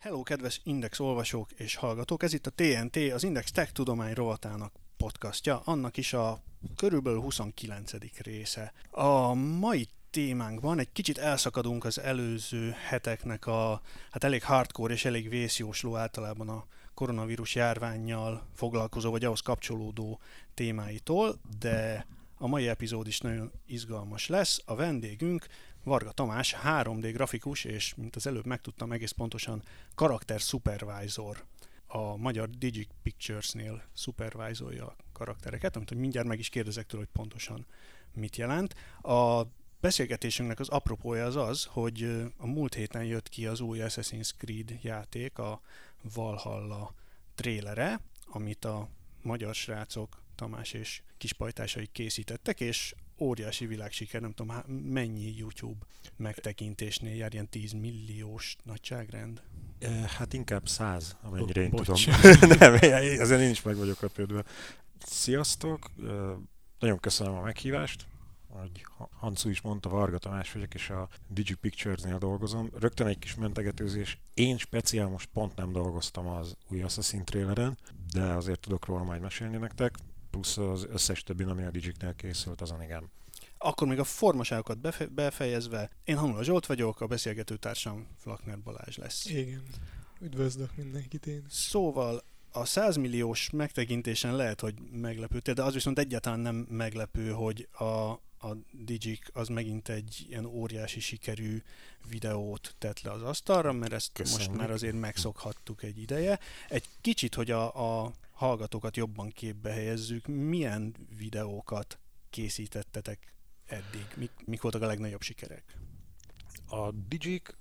Hello, kedves Index olvasók és hallgatók! Ez itt a TNT, az Index Tech Tudomány rovatának podcastja, annak is a körülbelül 29. része. A mai témánkban egy kicsit elszakadunk az előző heteknek a hát elég hardcore és elég vészjósló általában a koronavírus járványjal foglalkozó vagy ahhoz kapcsolódó témáitól, de a mai epizód is nagyon izgalmas lesz. A vendégünk Varga Tamás 3D grafikus, és mint az előbb megtudtam egész pontosan, karakter supervisor a magyar Digic Pictures-nél supervisorja a karaktereket, amit mindjárt meg is kérdezek tőle, hogy pontosan mit jelent. A beszélgetésünknek az apropója az az, hogy a múlt héten jött ki az új Assassin's Creed játék, a Valhalla trélere, amit a magyar srácok Tamás és kispajtásai készítettek, és óriási világsiker, nem tudom mennyi YouTube megtekintésnél jár, ilyen 10 milliós nagyságrend. Hát inkább száz, amennyire én tudom. nem, azért én is meg vagyok lepődve. Sziasztok! Nagyon köszönöm a meghívást. Ahogy Hancu is mondta, Varga Tamás vagyok, és a Digi Pictures-nél dolgozom. Rögtön egy kis mentegetőzés. Én speciál most pont nem dolgoztam az új Assassin traileren, de azért tudok róla majd mesélni nektek plusz az összes többi, ami a Digiknél készült, azon igen. Akkor még a formaságokat befe- befejezve, én Hanula Zsolt vagyok, a beszélgető társam Flakner Balázs lesz. Igen, üdvözlök mindenkit én. Szóval a 100 milliós megtekintésen lehet, hogy meglepődtél, de az viszont egyáltalán nem meglepő, hogy a, a Digic az megint egy ilyen óriási sikerű videót tett le az asztalra, mert ezt Köszönjük. most már azért megszokhattuk egy ideje. Egy kicsit, hogy a, a hallgatókat jobban képbe helyezzük, milyen videókat készítettetek eddig? Mik, mik voltak a legnagyobb sikerek? A Digic,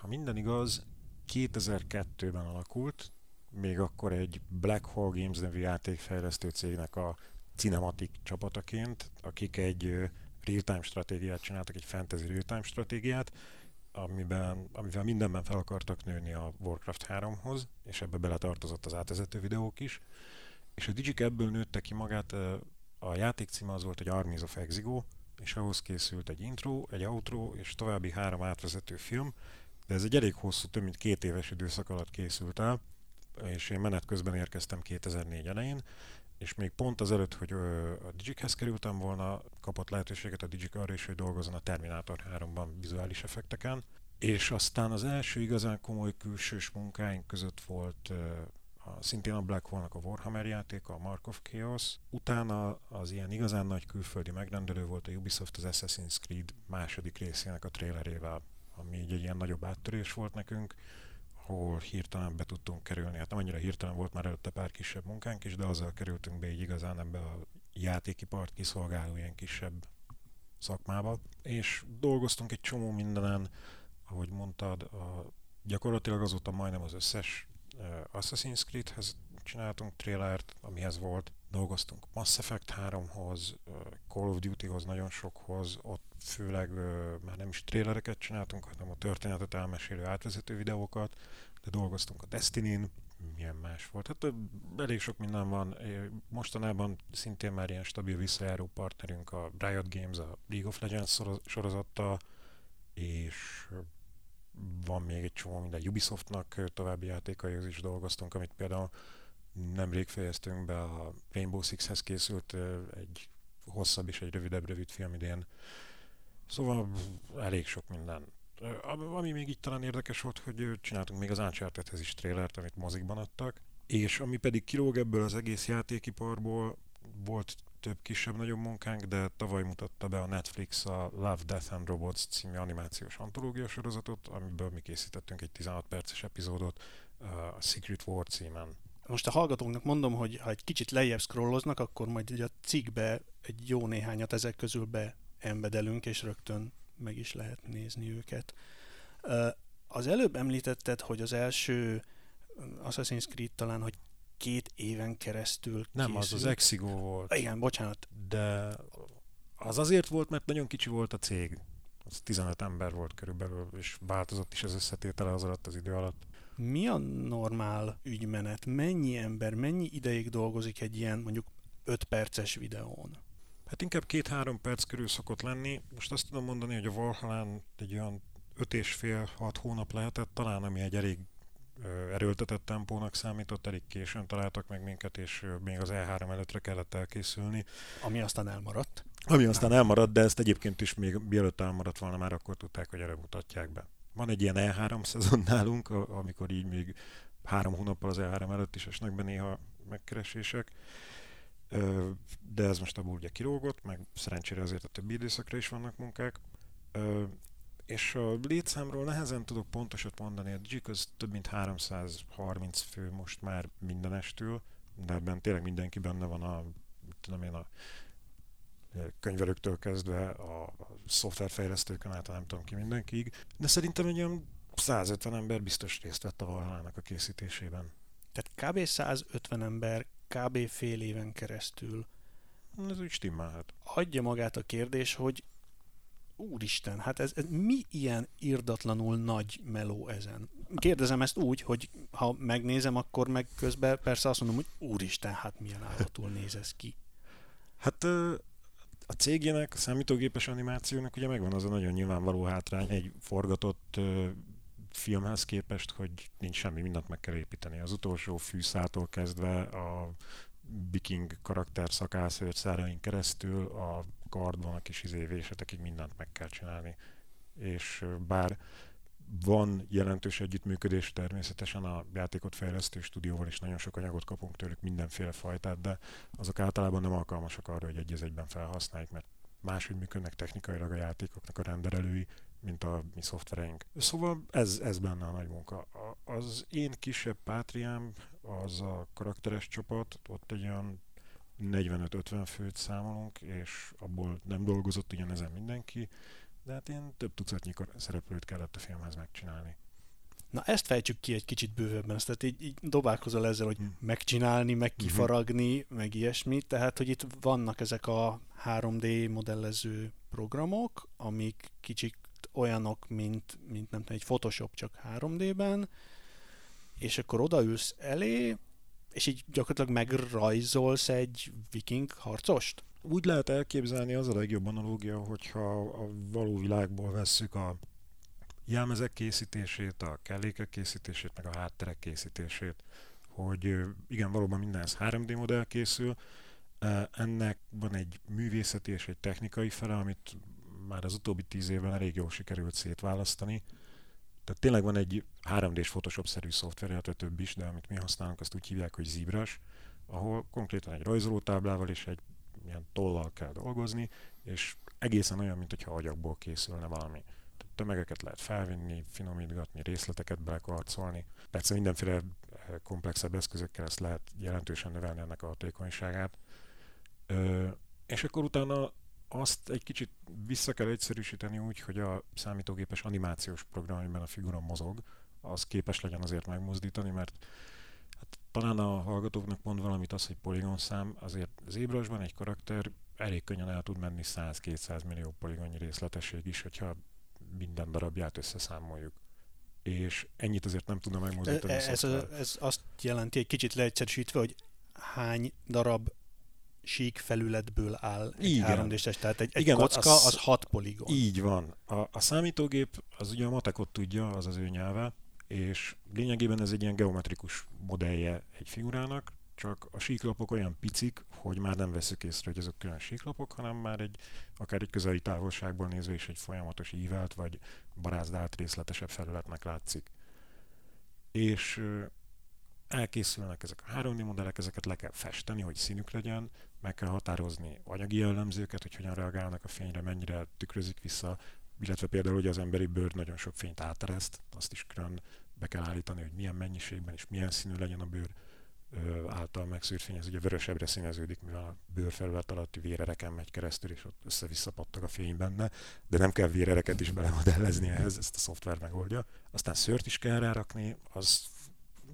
ha minden igaz, 2002-ben alakult, még akkor egy Black Hole Games nevű játékfejlesztő cégnek a Cinematic csapataként, akik egy real-time stratégiát csináltak, egy fantasy real-time stratégiát, amiben, amivel mindenben fel akartak nőni a Warcraft 3-hoz, és ebbe beletartozott az átvezető videók is. És a Digic ebből nőtte ki magát, a játék címe az volt, hogy Armies of Exigo, és ahhoz készült egy intro, egy outro, és további három átvezető film, de ez egy elég hosszú, több mint két éves időszak alatt készült el, és én menet közben érkeztem 2004 elején, és még pont az előtt, hogy a Digichez kerültem volna, kapott lehetőséget a Digic arra is, hogy dolgozzon a Terminator 3-ban vizuális effekteken, és aztán az első igazán komoly külsős munkáink között volt a, szintén a Black Hole-nak a Warhammer játéka, a Mark of Chaos. Utána az ilyen igazán nagy külföldi megrendelő volt a Ubisoft az Assassin's Creed második részének a trailerével, ami így egy ilyen nagyobb áttörés volt nekünk ahol hirtelen be tudtunk kerülni. Hát nem annyira hirtelen volt már előtte pár kisebb munkánk is, de azzal kerültünk be így igazán ebbe a játékipart kiszolgáló ilyen kisebb szakmába. És dolgoztunk egy csomó mindenen, ahogy mondtad, a, gyakorlatilag azóta majdnem az összes uh, Assassin's Creed-hez csináltunk trailert, amihez volt. Dolgoztunk Mass Effect 3-hoz, uh, Call of Duty-hoz, nagyon sokhoz, ott főleg már nem is trailereket csináltunk, hanem a történetet elmesélő átvezető videókat, de dolgoztunk a Destiny-n, milyen más volt. Hát elég sok minden van. Mostanában szintén már ilyen stabil visszajáró partnerünk a Riot Games, a League of Legends sorozattal, és van még egy csomó minden Ubisoftnak további játékaihoz is dolgoztunk, amit például nemrég fejeztünk be a Rainbow Six-hez készült egy hosszabb és egy rövidebb rövid film idén. Szóval elég sok minden. Ami még így talán érdekes volt, hogy csináltunk még az uncharted is trailert, amit mozikban adtak, és ami pedig kilóg ebből az egész játékiparból, volt több kisebb-nagyobb munkánk, de tavaly mutatta be a Netflix a Love, Death and Robots című animációs antológia sorozatot, amiből mi készítettünk egy 16 perces epizódot a Secret War címen. Most a hallgatóknak mondom, hogy ha egy kicsit lejjebb scrolloznak, akkor majd a cikkbe egy jó néhányat ezek közül beembedelünk, és rögtön meg is lehet nézni őket. Az előbb említetted, hogy az első Assassin's Creed talán, hogy két éven keresztül Nem, készült. az az Exigo volt. Igen, bocsánat. De az azért volt, mert nagyon kicsi volt a cég. Az 15 ember volt körülbelül, és változott is az összetétele az alatt az idő alatt. Mi a normál ügymenet? Mennyi ember, mennyi ideig dolgozik egy ilyen mondjuk 5 perces videón? Hát inkább két-három perc körül szokott lenni. Most azt tudom mondani, hogy a Valhalán egy olyan öt és fél, hat hónap lehetett talán, ami egy elég erőltetett tempónak számított, elég későn találtak meg minket, és még az E3 előttre kellett elkészülni. Ami aztán elmaradt. Ami aztán elmaradt, de ezt egyébként is még mielőtt elmaradt volna, már akkor tudták, hogy erre mutatják be. Van egy ilyen E3 szezon nálunk, amikor így még három hónappal az E3 előtt is esnek be néha megkeresések, de ez most abból ugye kirógott, meg szerencsére azért a többi időszakra is vannak munkák. És a létszámról nehezen tudok pontosat mondani, a Jig az több mint 330 fő most már mindenestől, de ebben tényleg mindenki benne van a, tudom én, a könyvelőktől kezdve a szoftverfejlesztőkön át, nem tudom ki mindenkiig. De szerintem egy olyan 150 ember biztos részt vett a Valhának a készítésében. Tehát kb. 150 ember kb. fél éven keresztül. Ez úgy stimmelhet. Adja magát a kérdés, hogy úristen, hát ez, ez mi ilyen irdatlanul nagy meló ezen? Kérdezem ezt úgy, hogy ha megnézem, akkor meg közben persze azt mondom, hogy úristen, hát milyen állatul néz ez ki. Hát a cégének, a számítógépes animációnak ugye megvan az a nagyon nyilvánvaló hátrány egy forgatott filmhez képest, hogy nincs semmi, mindent meg kell építeni. Az utolsó fűszától kezdve a viking karakter szakászőrszárain keresztül a kardban a kis izévésetekig mindent meg kell csinálni. És bár van jelentős együttműködés természetesen a játékot fejlesztő stúdióval is nagyon sok anyagot kapunk tőlük, mindenféle fajtát, de azok általában nem alkalmasak arra, hogy egy egyben felhasználjuk, mert máshogy működnek technikailag a játékoknak a renderelői, mint a mi szoftvereink. Szóval ez, ez benne a nagy munka. Az én kisebb pátriám, az a karakteres csapat, ott egy olyan 45-50 főt számolunk, és abból nem dolgozott ugyanezen mindenki, de hát én több tucatnyi szereplőt kellett a filmhez megcsinálni. Na ezt fejtsük ki egy kicsit bővebben, tehát így, így dobálkozol ezzel, hogy hmm. megcsinálni, meg mhm. kifaragni, hmm. meg ilyesmi, tehát hogy itt vannak ezek a 3D modellező programok, amik kicsit olyanok, mint, mint nem tudom, egy Photoshop csak 3D-ben, és akkor odaülsz elé, és így gyakorlatilag megrajzolsz egy viking harcost? Úgy lehet elképzelni, az a legjobb analógia, hogyha a való világból vesszük a jelmezek készítését, a kellékek készítését, meg a hátterek készítését, hogy igen, valóban minden ez 3D modell készül, ennek van egy művészeti és egy technikai fele, amit már az utóbbi tíz évben elég jól sikerült szétválasztani. Tehát tényleg van egy 3D-s Photoshop-szerű szoftver, illetve több is, de amit mi használunk, azt úgy hívják, hogy ZBrush, ahol konkrétan egy rajzolótáblával és egy ilyen tollal kell dolgozni, és egészen olyan, mint hogyha agyagból készülne valami. Tehát tömegeket lehet felvinni, finomítgatni, részleteket belekarcolni. Persze mindenféle eh, komplexebb eszközökkel ezt lehet jelentősen növelni ennek a hatékonyságát. És akkor utána azt egy kicsit vissza kell egyszerűsíteni úgy, hogy a számítógépes animációs program, amiben a figura mozog, az képes legyen azért megmozdítani, mert talán a hallgatóknak mond valamit az, hogy poligon szám, azért az ébrasban egy karakter elég könnyen el tud menni 100-200 millió poligonnyi részletesség is, hogyha minden darabját összeszámoljuk. És ennyit azért nem tudna megmozdítani. Ez, ez, ez azt jelenti egy kicsit leegyszerűsítve, hogy hány darab sík felületből áll egy Igen. 3 d tehát egy, egy Igen, kocka az, az 6 poligon. Így van. A, a számítógép az ugye a matekot tudja, az az ő nyelve, és lényegében ez egy ilyen geometrikus modellje egy figurának, csak a síklapok olyan picik, hogy már nem veszük észre, hogy ezek külön síklapok, hanem már egy, akár egy közeli távolságból nézve is egy folyamatos ívelt, vagy barázdált részletesebb felületnek látszik. És elkészülnek ezek a 3D modellek, ezeket le kell festeni, hogy színük legyen, meg kell határozni anyagi jellemzőket, hogy hogyan reagálnak a fényre, mennyire tükrözik vissza, illetve például, hogy az emberi bőr nagyon sok fényt átereszt, azt is külön be kell állítani, hogy milyen mennyiségben és milyen színű legyen a bőr által megszűrt fény, ez ugye vörösebbre színeződik, mivel a bőrfelület alatti vérereken megy keresztül, és ott össze-vissza a fény benne, de nem kell vérereket is belemodellezni ehhez, ezt a szoftver megoldja. Aztán szőrt is kell rárakni, az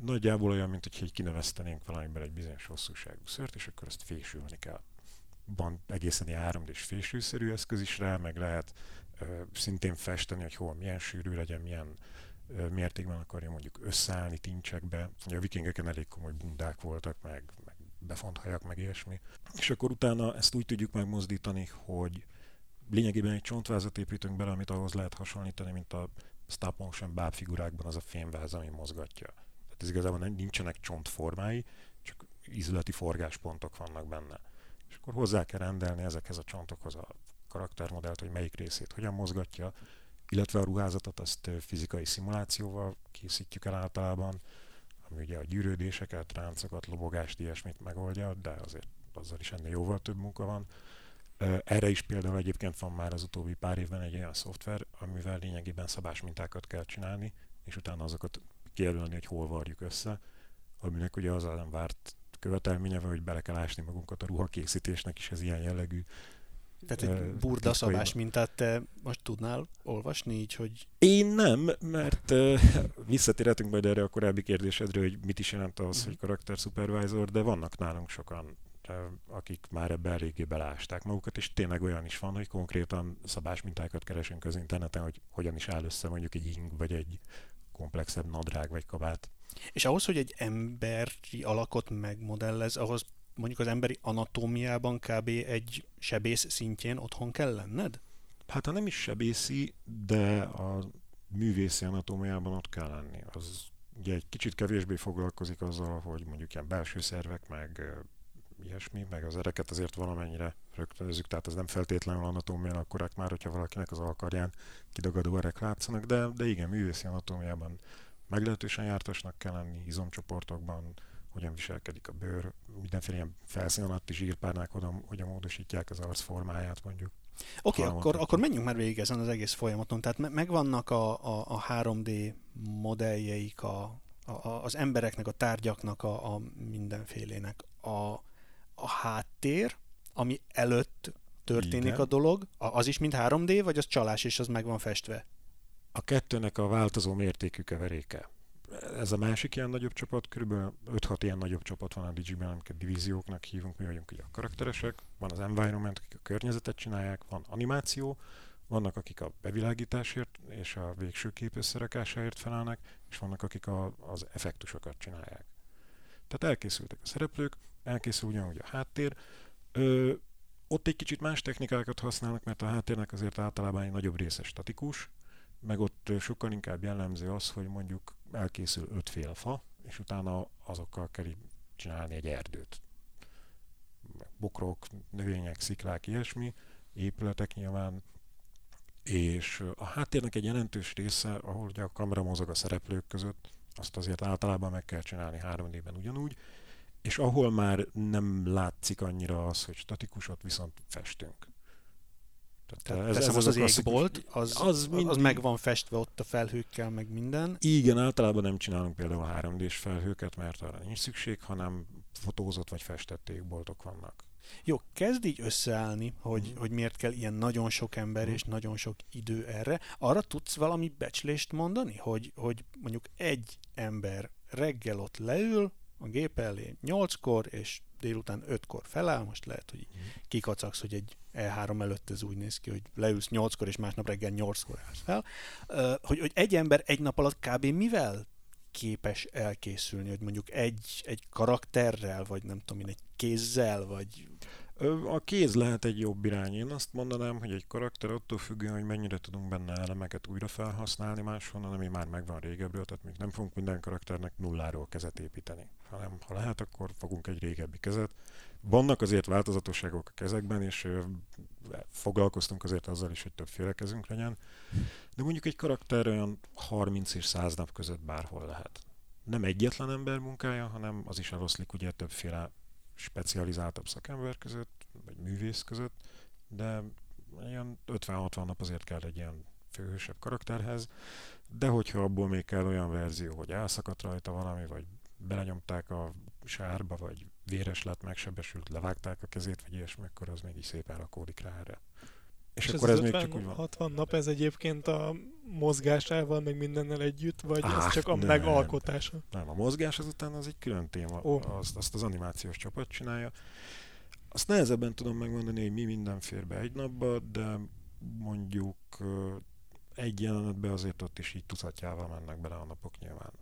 nagyjából olyan, mint hogy kineveztenénk valamiben egy bizonyos hosszúságú szört, és akkor ezt fésülni kell. Van egészen ilyen 3 d fésülszerű eszköz is rá, meg lehet szintén festeni, hogy hol milyen sűrű legyen, milyen mértékben akarja mondjuk összeállni tincsekbe. Ugye a vikingeken elég komoly bundák voltak, meg, meg befont hajak, meg ilyesmi. És akkor utána ezt úgy tudjuk megmozdítani, hogy lényegében egy csontvázat építünk bele, amit ahhoz lehet hasonlítani, mint a stop motion bábfigurákban az a fémváz, ami mozgatja. Tehát ez igazából nem- nincsenek csontformái, csak ízleti forgáspontok vannak benne. És akkor hozzá kell rendelni ezekhez a csontokhoz a karaktermodellt, hogy melyik részét hogyan mozgatja, illetve a ruházatot azt fizikai szimulációval készítjük el általában, ami ugye a gyűrődéseket, ráncokat, lobogást, ilyesmit megoldja, de azért azzal is ennél jóval több munka van. Erre is például egyébként van már az utóbbi pár évben egy olyan szoftver, amivel lényegében szabásmintákat kell csinálni, és utána azokat kijelölni, hogy hol varjuk össze, aminek ugye az nem várt követelménye hogy bele kell ásni magunkat a ruhakészítésnek is, ez ilyen jellegű. Tehát egy burda szabás mintát te most tudnál olvasni, így, hogy Én nem, mert uh, visszatérhetünk majd erre a korábbi kérdésedre, hogy mit is jelent az, Mhm. hogy karakter supervisor, de vannak nálunk sokan, uh, akik már ebbe eléggé belásták magukat, és tényleg olyan is van, hogy konkrétan szabásmintákat keresünk az interneten, hogy hogyan is áll össze mondjuk egy ing, vagy egy komplexebb nadrág, vagy kabát. És ahhoz, hogy egy emberi alakot megmodellez, ahhoz mondjuk az emberi anatómiában kb. egy sebész szintjén otthon kell lenned? Hát ha nem is sebészi, de a művészi anatómiában ott kell lenni. Az ugye egy kicsit kevésbé foglalkozik azzal, hogy mondjuk ilyen belső szervek, meg ilyesmi, meg az ereket azért valamennyire rögtönözzük, tehát ez nem feltétlenül anatómián akkorák már, hogyha valakinek az alkarján kidagadó erek látszanak, de, de igen, művészi anatómiában meglehetősen jártasnak kell lenni, izomcsoportokban, hogyan viselkedik a bőr, mindenféle ilyen felszín alatti zsírpárnák, hogyan, hogyan módosítják az arc formáját mondjuk. Oké, okay, akkor, akkor menjünk már végig ezen az egész folyamaton. Tehát me- megvannak a, a, a 3D modelljeik a, a, az embereknek, a tárgyaknak, a, a mindenfélének. A, a háttér, ami előtt történik Igen. a dolog, az is mind 3D, vagy az csalás, és az meg van festve? A kettőnek a változó mértékű keveréke. Ez a másik ilyen nagyobb csapat, kb. 5-6 ilyen nagyobb csapat van a Digiben, amiket divízióknak hívunk, mi vagyunk ugye a karakteresek, van az environment, akik a környezetet csinálják, van animáció, vannak akik a bevilágításért és a végső kép összerakásáért felelnek, és vannak akik a, az effektusokat csinálják. Tehát elkészültek a szereplők, elkészül ugyanúgy a háttér, Ö, ott egy kicsit más technikákat használnak, mert a háttérnek azért általában egy nagyobb része statikus, meg ott sokkal inkább jellemző az, hogy mondjuk elkészül ötféle fa, és utána azokkal kell csinálni egy erdőt. Bokrok, növények, sziklák, ilyesmi, épületek nyilván, és a háttérnek egy jelentős része, ahol ugye a kamera mozog a szereplők között, azt azért általában meg kell csinálni 3D-ben ugyanúgy, és ahol már nem látszik annyira az, hogy statikus, viszont festünk. Tehát ez, teszem, az, az égbolt, az, az az, az meg van festve ott a felhőkkel, meg minden. Igen, általában nem csinálunk például 3D-s felhőket, mert arra nincs szükség, hanem fotózott vagy festett égboltok vannak. Jó, kezd így összeállni, hogy, Mhm. hogy miért kell ilyen nagyon sok ember Mhm. és nagyon sok idő erre. Arra tudsz valami becslést mondani, hogy, hogy mondjuk egy ember reggel ott leül a gép elé 8-kor, és délután 5-kor feláll, most lehet, hogy Mhm. kikacagsz, hogy egy E3 előtt ez úgy néz ki, hogy leülsz 8-kor, és másnap reggel 8-kor állsz fel. Hogy, hogy egy ember egy nap alatt kb. mivel képes elkészülni, hogy mondjuk egy, egy karakterrel, vagy nem tudom én, egy kézzel, vagy A kéz lehet egy jobb irány. Én azt mondanám, hogy egy karakter attól függően, hogy mennyire tudunk benne elemeket újra felhasználni máshonnan, ami már megvan régebről, tehát még nem fogunk minden karakternek nulláról kezet építeni, hanem ha lehet, akkor fogunk egy régebbi kezet. Vannak azért változatosságok a kezekben, és foglalkoztunk azért azzal is, hogy többféle kezünk legyen, de mondjuk egy karakter olyan 30 és 100 nap között bárhol lehet. Nem egyetlen ember munkája, hanem az is eloszlik ugye többféle specializáltabb szakember között, vagy művész között, de ilyen 50-60 nap azért kell egy ilyen főhősebb karakterhez, de hogyha abból még kell olyan verzió, hogy elszakadt rajta valami, vagy belenyomták a sárba, vagy véres lett, megsebesült, levágták a kezét, vagy ilyesmi, akkor az mégis szépen rakódik rá erre. És, És akkor ez, ez, az még 50, csak úgy van. 60 nap ez egyébként a mozgásával, meg mindennel együtt, vagy Á, ez csak a nem. megalkotása? Nem, a mozgás azután az egy külön téma, Ó. azt, azt az animációs csapat csinálja. Azt nehezebben tudom megmondani, hogy mi minden fér be egy napba, de mondjuk egy jelenetbe azért ott is így tucatjával mennek bele a napok nyilván.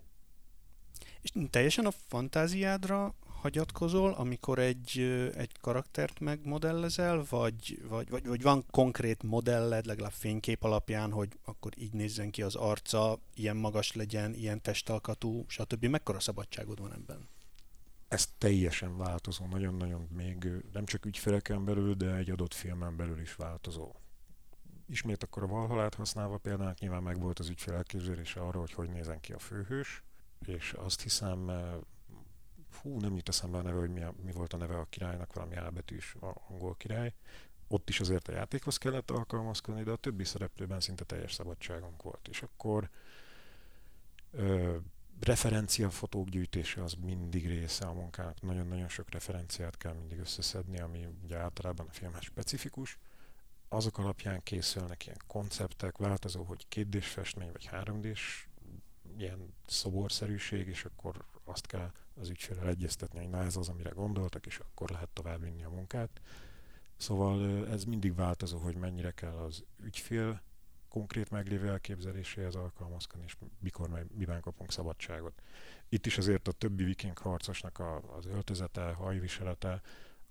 És teljesen a fantáziádra hagyatkozol, amikor egy, egy karaktert megmodellezel, vagy, vagy, vagy, vagy van konkrét modelled, legalább fénykép alapján, hogy akkor így nézzen ki az arca, ilyen magas legyen, ilyen testalkatú, stb. Mekkora szabadságod van ebben? Ez teljesen változó, nagyon-nagyon még nem csak ügyfeleken belül, de egy adott filmen belül is változó. Ismét akkor a Valhalát használva például nyilván meg volt az ügyfél elképzelése arra, hogy hogy nézen ki a főhős, és azt hiszem fú, nem jut eszembe a neve, hogy mi, a, mi volt a neve a királynak, valami elbetűs a angol király. Ott is azért a játékhoz kellett alkalmazkodni, de a többi szereplőben szinte teljes szabadságunk volt. És akkor ö, referencia fotók gyűjtése az mindig része a munkának. Nagyon-nagyon sok referenciát kell mindig összeszedni, ami ugye általában a filmhez specifikus. Azok alapján készülnek ilyen konceptek, változó, hogy 2 festmény vagy 3 d ilyen szoborszerűség, és akkor azt kell az ügyfélel egyeztetni, hogy na ez az, amire gondoltak, és akkor lehet továbbvinni a munkát. Szóval ez mindig változó, hogy mennyire kell az ügyfél konkrét meglévő elképzeléséhez alkalmazkodni, és mikor, miben kapunk szabadságot. Itt is azért a többi viking harcosnak a, az öltözete, hajviselete,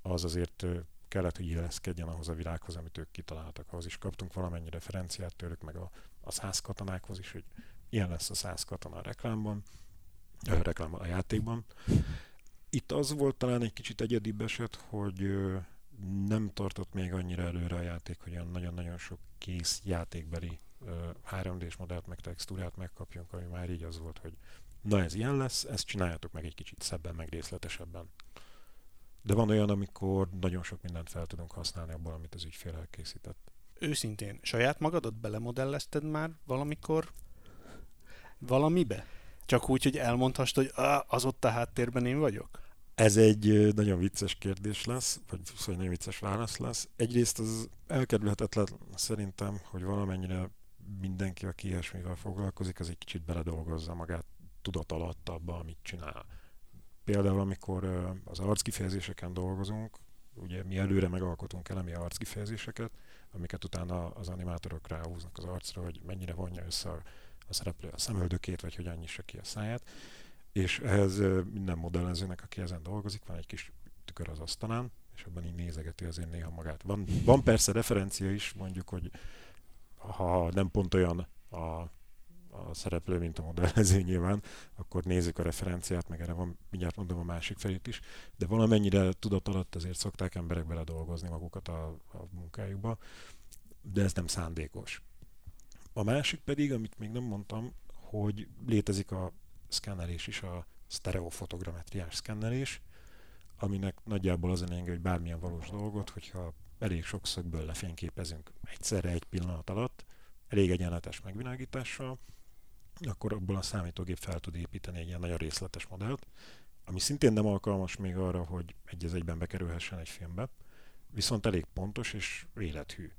az azért kellett, hogy illeszkedjen ahhoz a világhoz, amit ők kitaláltak. Ahhoz is kaptunk valamennyi referenciát tőlük, meg a, a száz katonákhoz is, hogy ilyen lesz a száz katona a reklámban, a reklámban, a játékban. Itt az volt talán egy kicsit egyedibb eset, hogy nem tartott még annyira előre a játék, hogy olyan nagyon-nagyon sok kész játékbeli 3D-s modellt, meg textúrát megkapjunk, ami már így az volt, hogy na ez ilyen lesz, ezt csináljátok meg egy kicsit szebben, meg részletesebben. De van olyan, amikor nagyon sok mindent fel tudunk használni abból, amit az ügyfél elkészített. Őszintén, saját magadat belemodellezted már valamikor valamibe? Csak úgy, hogy elmondhast, hogy az ott a háttérben én vagyok? Ez egy nagyon vicces kérdés lesz, vagy szóval nagyon vicces válasz lesz. Egyrészt az elkerülhetetlen szerintem, hogy valamennyire mindenki, aki ilyesmivel foglalkozik, az egy kicsit beledolgozza magát tudat alatt abba, amit csinál. Például, amikor az arckifejezéseken dolgozunk, ugye mi előre megalkotunk elemi arckifejezéseket, amiket utána az animátorok ráhúznak az arcra, hogy mennyire vonja össze a a szereplő a szemöldökét, vagy hogyan nyissa ki a száját, és ehhez minden modellezőnek, aki ezen dolgozik, van egy kis tükör az asztalán, és abban így nézegeti azért néha magát. Van, van persze referencia is, mondjuk, hogy ha nem pont olyan a, a szereplő, mint a modellező nyilván, akkor nézzük a referenciát, meg erre van, mindjárt mondom a másik felét is, de valamennyire tudat alatt azért szokták emberek bele dolgozni magukat a, a munkájukba, de ez nem szándékos. A másik pedig, amit még nem mondtam, hogy létezik a szkennelés is, a sztereofotogrametriás szkennelés, aminek nagyjából az a lényeg, hogy bármilyen valós dolgot, hogyha elég sok szögből lefényképezünk egyszerre egy pillanat alatt, elég egyenletes megvilágítással, akkor abból a számítógép fel tud építeni egy ilyen nagyon részletes modellt, ami szintén nem alkalmas még arra, hogy egy egyben bekerülhessen egy filmbe, viszont elég pontos és élethű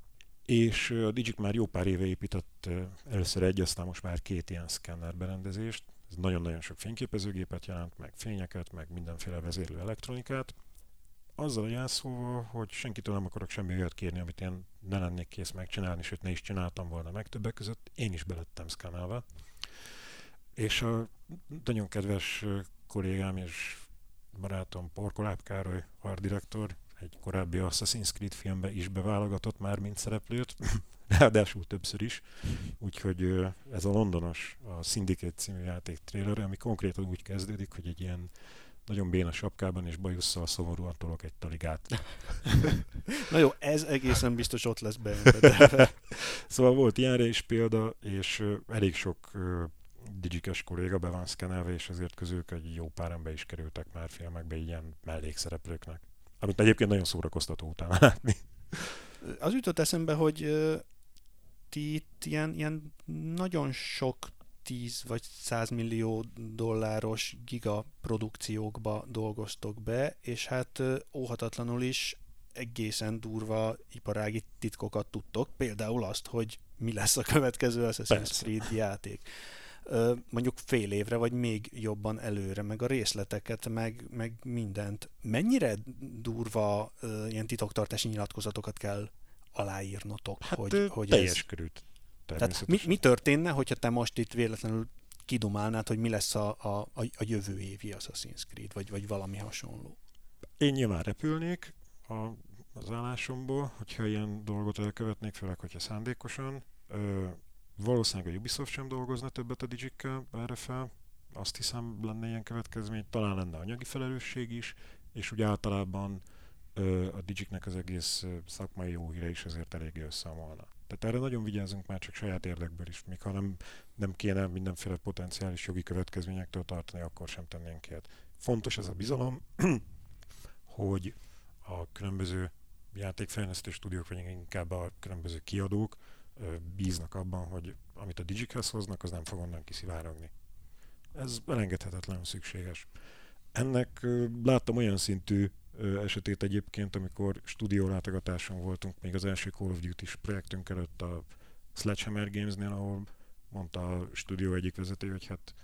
és a Digic már jó pár éve épített először egy, aztán most már két ilyen szkenner berendezést. Ez nagyon-nagyon sok fényképezőgépet jelent, meg fényeket, meg mindenféle vezérlő elektronikát. Azzal a jelszóval, hogy senkitől nem akarok semmi olyat kérni, amit én ne lennék kész megcsinálni, sőt ne is csináltam volna meg többek között, én is belettem szkennelve. És a nagyon kedves kollégám és barátom Porkoláb Károly, artdirektor, egy korábbi Assassin's Creed filmbe is beválogatott már, mint szereplőt, ráadásul többször is. Úgyhogy ez a londonos, a Syndicate című játék trailer, ami konkrétan úgy kezdődik, hogy egy ilyen nagyon béna sapkában és bajusszal szomorúan tolok egy taligát. Na jó, ez egészen biztos ott lesz be. szóval volt ilyenre is példa, és elég sok digikes kolléga be van szkenelve, és ezért közülük egy jó pár ember is kerültek már filmekbe ilyen mellékszereplőknek. Amit egyébként nagyon szórakoztató utána látni. Az jutott eszembe, hogy ti itt ilyen, ilyen nagyon sok 10 vagy 100 millió dolláros gigaprodukciókba dolgoztok be, és hát óhatatlanul is egészen durva iparági titkokat tudtok, például azt, hogy mi lesz a következő Assassin's Creed játék mondjuk fél évre, vagy még jobban előre, meg a részleteket, meg, meg mindent. Mennyire durva ilyen titoktartási nyilatkozatokat kell aláírnotok? Hát hogy, hogy teljes ez... körült. Tehát mi, mi történne, hogyha te most itt véletlenül kidomálnád, hogy mi lesz a, a, a, a jövő évi Assassin's Creed, vagy, vagy valami hasonló? Én nyilván repülnék a, az állásomból, hogyha ilyen dolgot elkövetnék, főleg, hogyha szándékosan. Ö, valószínűleg a Ubisoft sem dolgozna többet a Digikkel erre fel. Azt hiszem lenne ilyen következmény, talán lenne anyagi felelősség is, és úgy általában ö, a Digiknek az egész szakmai jó híre is azért eléggé összeomolna. Tehát erre nagyon vigyázunk már csak saját érdekből is, míg ha nem, nem kéne mindenféle potenciális jogi következményektől tartani, akkor sem tennénk ilyet. Fontos ez a bizalom, hogy a különböző játékfejlesztő stúdiók, vagy inkább a különböző kiadók bíznak abban, hogy amit a Digicast hoznak, az nem fog onnan kiszivárogni. Ez elengedhetetlenül szükséges. Ennek láttam olyan szintű esetét egyébként, amikor stúdiólátogatáson voltunk még az első Call of Duty-s projektünk előtt a Sledgehammer Games-nél, ahol mondta a stúdió egyik vezető, hogy hát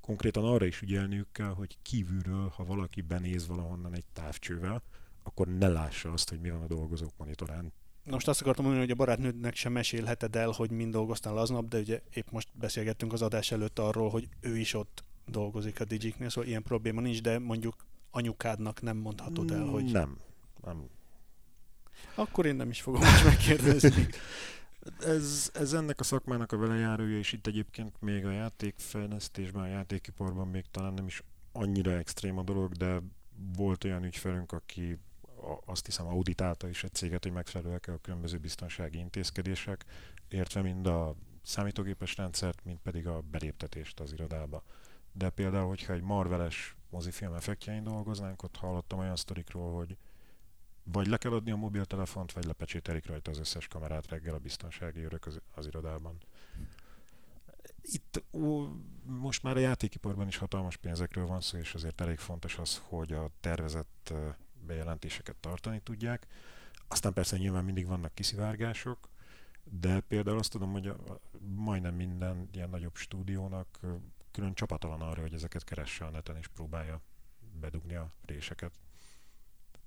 konkrétan arra is ügyelniük kell, hogy kívülről, ha valaki benéz valahonnan egy távcsővel, akkor ne lássa azt, hogy mi van a dolgozók monitorán. Most azt akartam mondani, hogy a barátnődnek sem mesélheted el, hogy mind dolgoztál aznap, de ugye épp most beszélgettünk az adás előtt arról, hogy ő is ott dolgozik a Digiknél, szóval ilyen probléma nincs, de mondjuk anyukádnak nem mondhatod el, hogy... Nem, nem. Akkor én nem is fogom most megkérdezni. ez, ez ennek a szakmának a velejárója, és itt egyébként még a játékfejlesztésben, a játékiparban még talán nem is annyira extrém a dolog, de volt olyan ügyfelünk, aki azt hiszem auditálta is egy céget, hogy megfelelőek a különböző biztonsági intézkedések, értve mind a számítógépes rendszert, mint pedig a beléptetést az irodába. De például, hogyha egy marveles mozifilm effektjein dolgoznánk, ott hallottam olyan sztorikról, hogy vagy le kell adni a mobiltelefont, vagy lepecsételik rajta az összes kamerát reggel a biztonsági őrök az, az irodában. Itt ó, most már a játékiparban is hatalmas pénzekről van szó, és azért elég fontos az, hogy a tervezett bejelentéseket tartani tudják. Aztán persze nyilván mindig vannak kiszivárgások, de például azt tudom, hogy a, majdnem minden ilyen nagyobb stúdiónak külön csapata van arra, hogy ezeket keresse a neten és próbálja bedugni a réseket.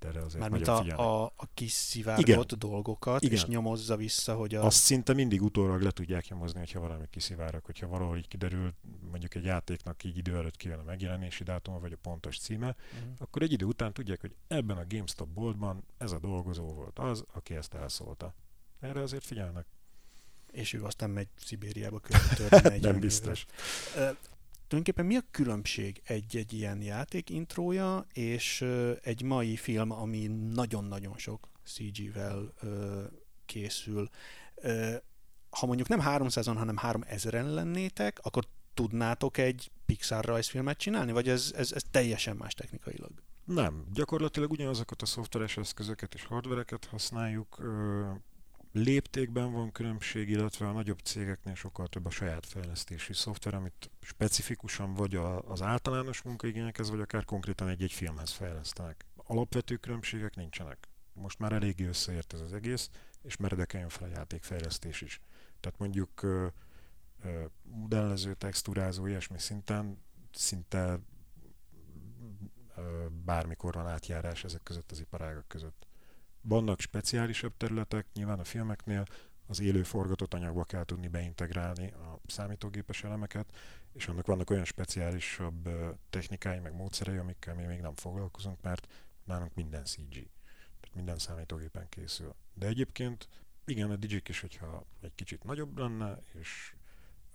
Erre azért Mármint a, a, a kiszivárgott Igen. dolgokat, Igen. és nyomozza vissza, hogy a... Azt szinte mindig utólag le tudják nyomozni, hogyha valami kiszivárog, hogyha valahol így kiderül, mondjuk egy játéknak így idő előtt kijön a megjelenési dátum, vagy a pontos címe, uh-huh. akkor egy idő után tudják, hogy ebben a GameStop boltban ez a dolgozó volt az, aki ezt elszólta. Erre azért figyelnek. És ő aztán megy Szibériába követni. Nem biztos tulajdonképpen mi a különbség egy-egy ilyen játék intrója és egy mai film, ami nagyon-nagyon sok CG-vel készül. Ha mondjuk nem 300-an, hanem 3000-en lennétek, akkor tudnátok egy Pixar rajzfilmet csinálni, vagy ez, ez, ez teljesen más technikailag? Nem, gyakorlatilag ugyanazokat a szoftveres eszközöket és hardvereket használjuk, léptékben van különbség, illetve a nagyobb cégeknél sokkal több a saját fejlesztési szoftver, amit specifikusan vagy az általános munkaigényekhez, vagy akár konkrétan egy-egy filmhez fejlesztenek. Alapvető különbségek nincsenek. Most már eléggé összeért ez az egész, és meredekeljen fel a játékfejlesztés is. Tehát mondjuk modellező, texturázó, ilyesmi szinten szinte bármikor van átjárás ezek között az iparágak között. Vannak speciálisabb területek, nyilván a filmeknél az élő forgatott anyagba kell tudni beintegrálni a számítógépes elemeket, és annak vannak olyan speciálisabb technikái, meg módszerei, amikkel mi még nem foglalkozunk, mert nálunk minden CG. Tehát minden számítógépen készül. De egyébként igen, a Digic is, hogyha egy kicsit nagyobb lenne, és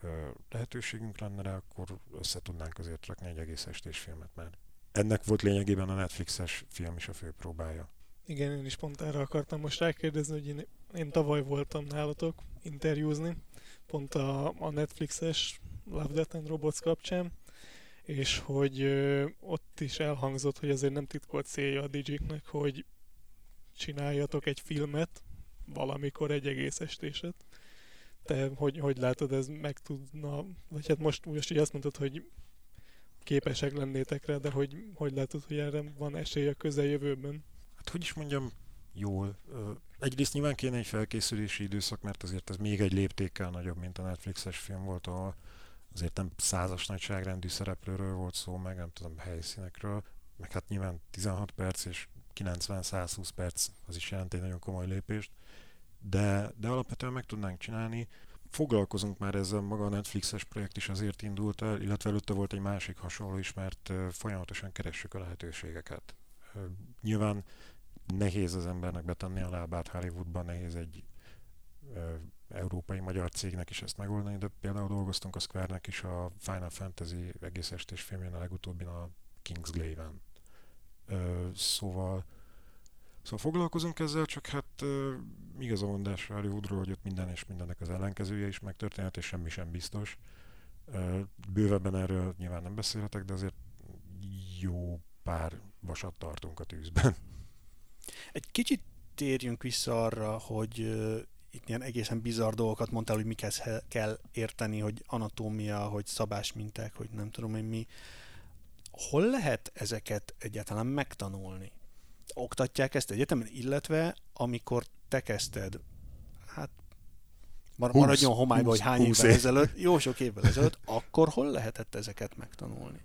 ö, lehetőségünk lenne rá, akkor össze tudnánk azért rakni egy egész estés filmet, mert ennek volt lényegében a Netflixes film is a fő próbája. Igen, én is pont erre akartam most rákérdezni, hogy én, én tavaly voltam nálatok interjúzni, pont a, a Netflixes Love, Death and Robots kapcsán, és hogy ö, ott is elhangzott, hogy azért nem titkolt célja a Digiknek, hogy csináljatok egy filmet, valamikor egy egész estéset. Te hogy, hogy látod, ez meg tudna, vagy hát most, most így azt mondtad, hogy képesek lennétek rá, de hogy, hogy látod, hogy erre van esély a közeljövőben? Hát hogy is mondjam, jól. Egyrészt nyilván kéne egy felkészülési időszak, mert azért ez még egy léptékkel nagyobb, mint a Netflixes film volt, ahol azért nem százas nagyságrendű szereplőről volt szó, meg nem tudom, helyszínekről, meg hát nyilván 16 perc és 90-120 perc az is jelent egy nagyon komoly lépést, de, de alapvetően meg tudnánk csinálni. foglalkozunk már ezzel, maga a Netflixes projekt is azért indult el, illetve előtte volt egy másik hasonló is, mert folyamatosan keressük a lehetőségeket. Nyilván nehéz az embernek betenni a lábát Hollywoodban, nehéz egy európai magyar cégnek is ezt megoldani, de például dolgoztunk a Square-nek is a Final Fantasy egész estés filmjén, a legutóbbin a Kingsglaive-en. Szóval Szóval foglalkozunk ezzel, csak hát uh, igaz a mondás Hollywoodról, hogy ott minden és mindennek az ellenkezője is megtörténhet, és semmi sem biztos. Uh, bővebben erről nyilván nem beszélhetek, de azért jó pár vasat tartunk a tűzben. Egy kicsit térjünk vissza arra, hogy uh, itt ilyen egészen bizarr dolgokat mondtál, hogy miket kell érteni, hogy anatómia, hogy szabásminták, hogy nem tudom én mi. Hol lehet ezeket egyáltalán megtanulni? oktatják ezt egyetemen, illetve amikor te kezdted, hát maradjon homályba, hogy hány évvel év. ezelőtt, jó sok évvel ezelőtt, akkor hol lehetett ezeket megtanulni?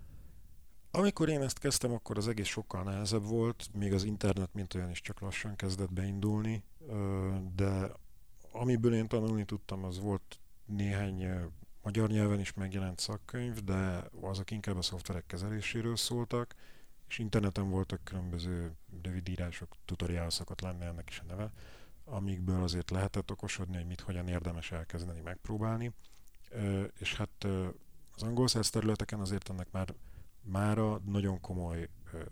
Amikor én ezt kezdtem, akkor az egész sokkal nehezebb volt, még az internet mint olyan is csak lassan kezdett beindulni, de amiből én tanulni tudtam, az volt néhány magyar nyelven is megjelent szakkönyv, de azok inkább a szoftverek kezeléséről szóltak, és interneten voltak különböző rövidírások, tutoriál szokott lenni ennek is a neve, amikből azért lehetett okosodni, hogy mit hogyan érdemes elkezdeni megpróbálni. És hát az angol száz területeken azért ennek már mára nagyon komoly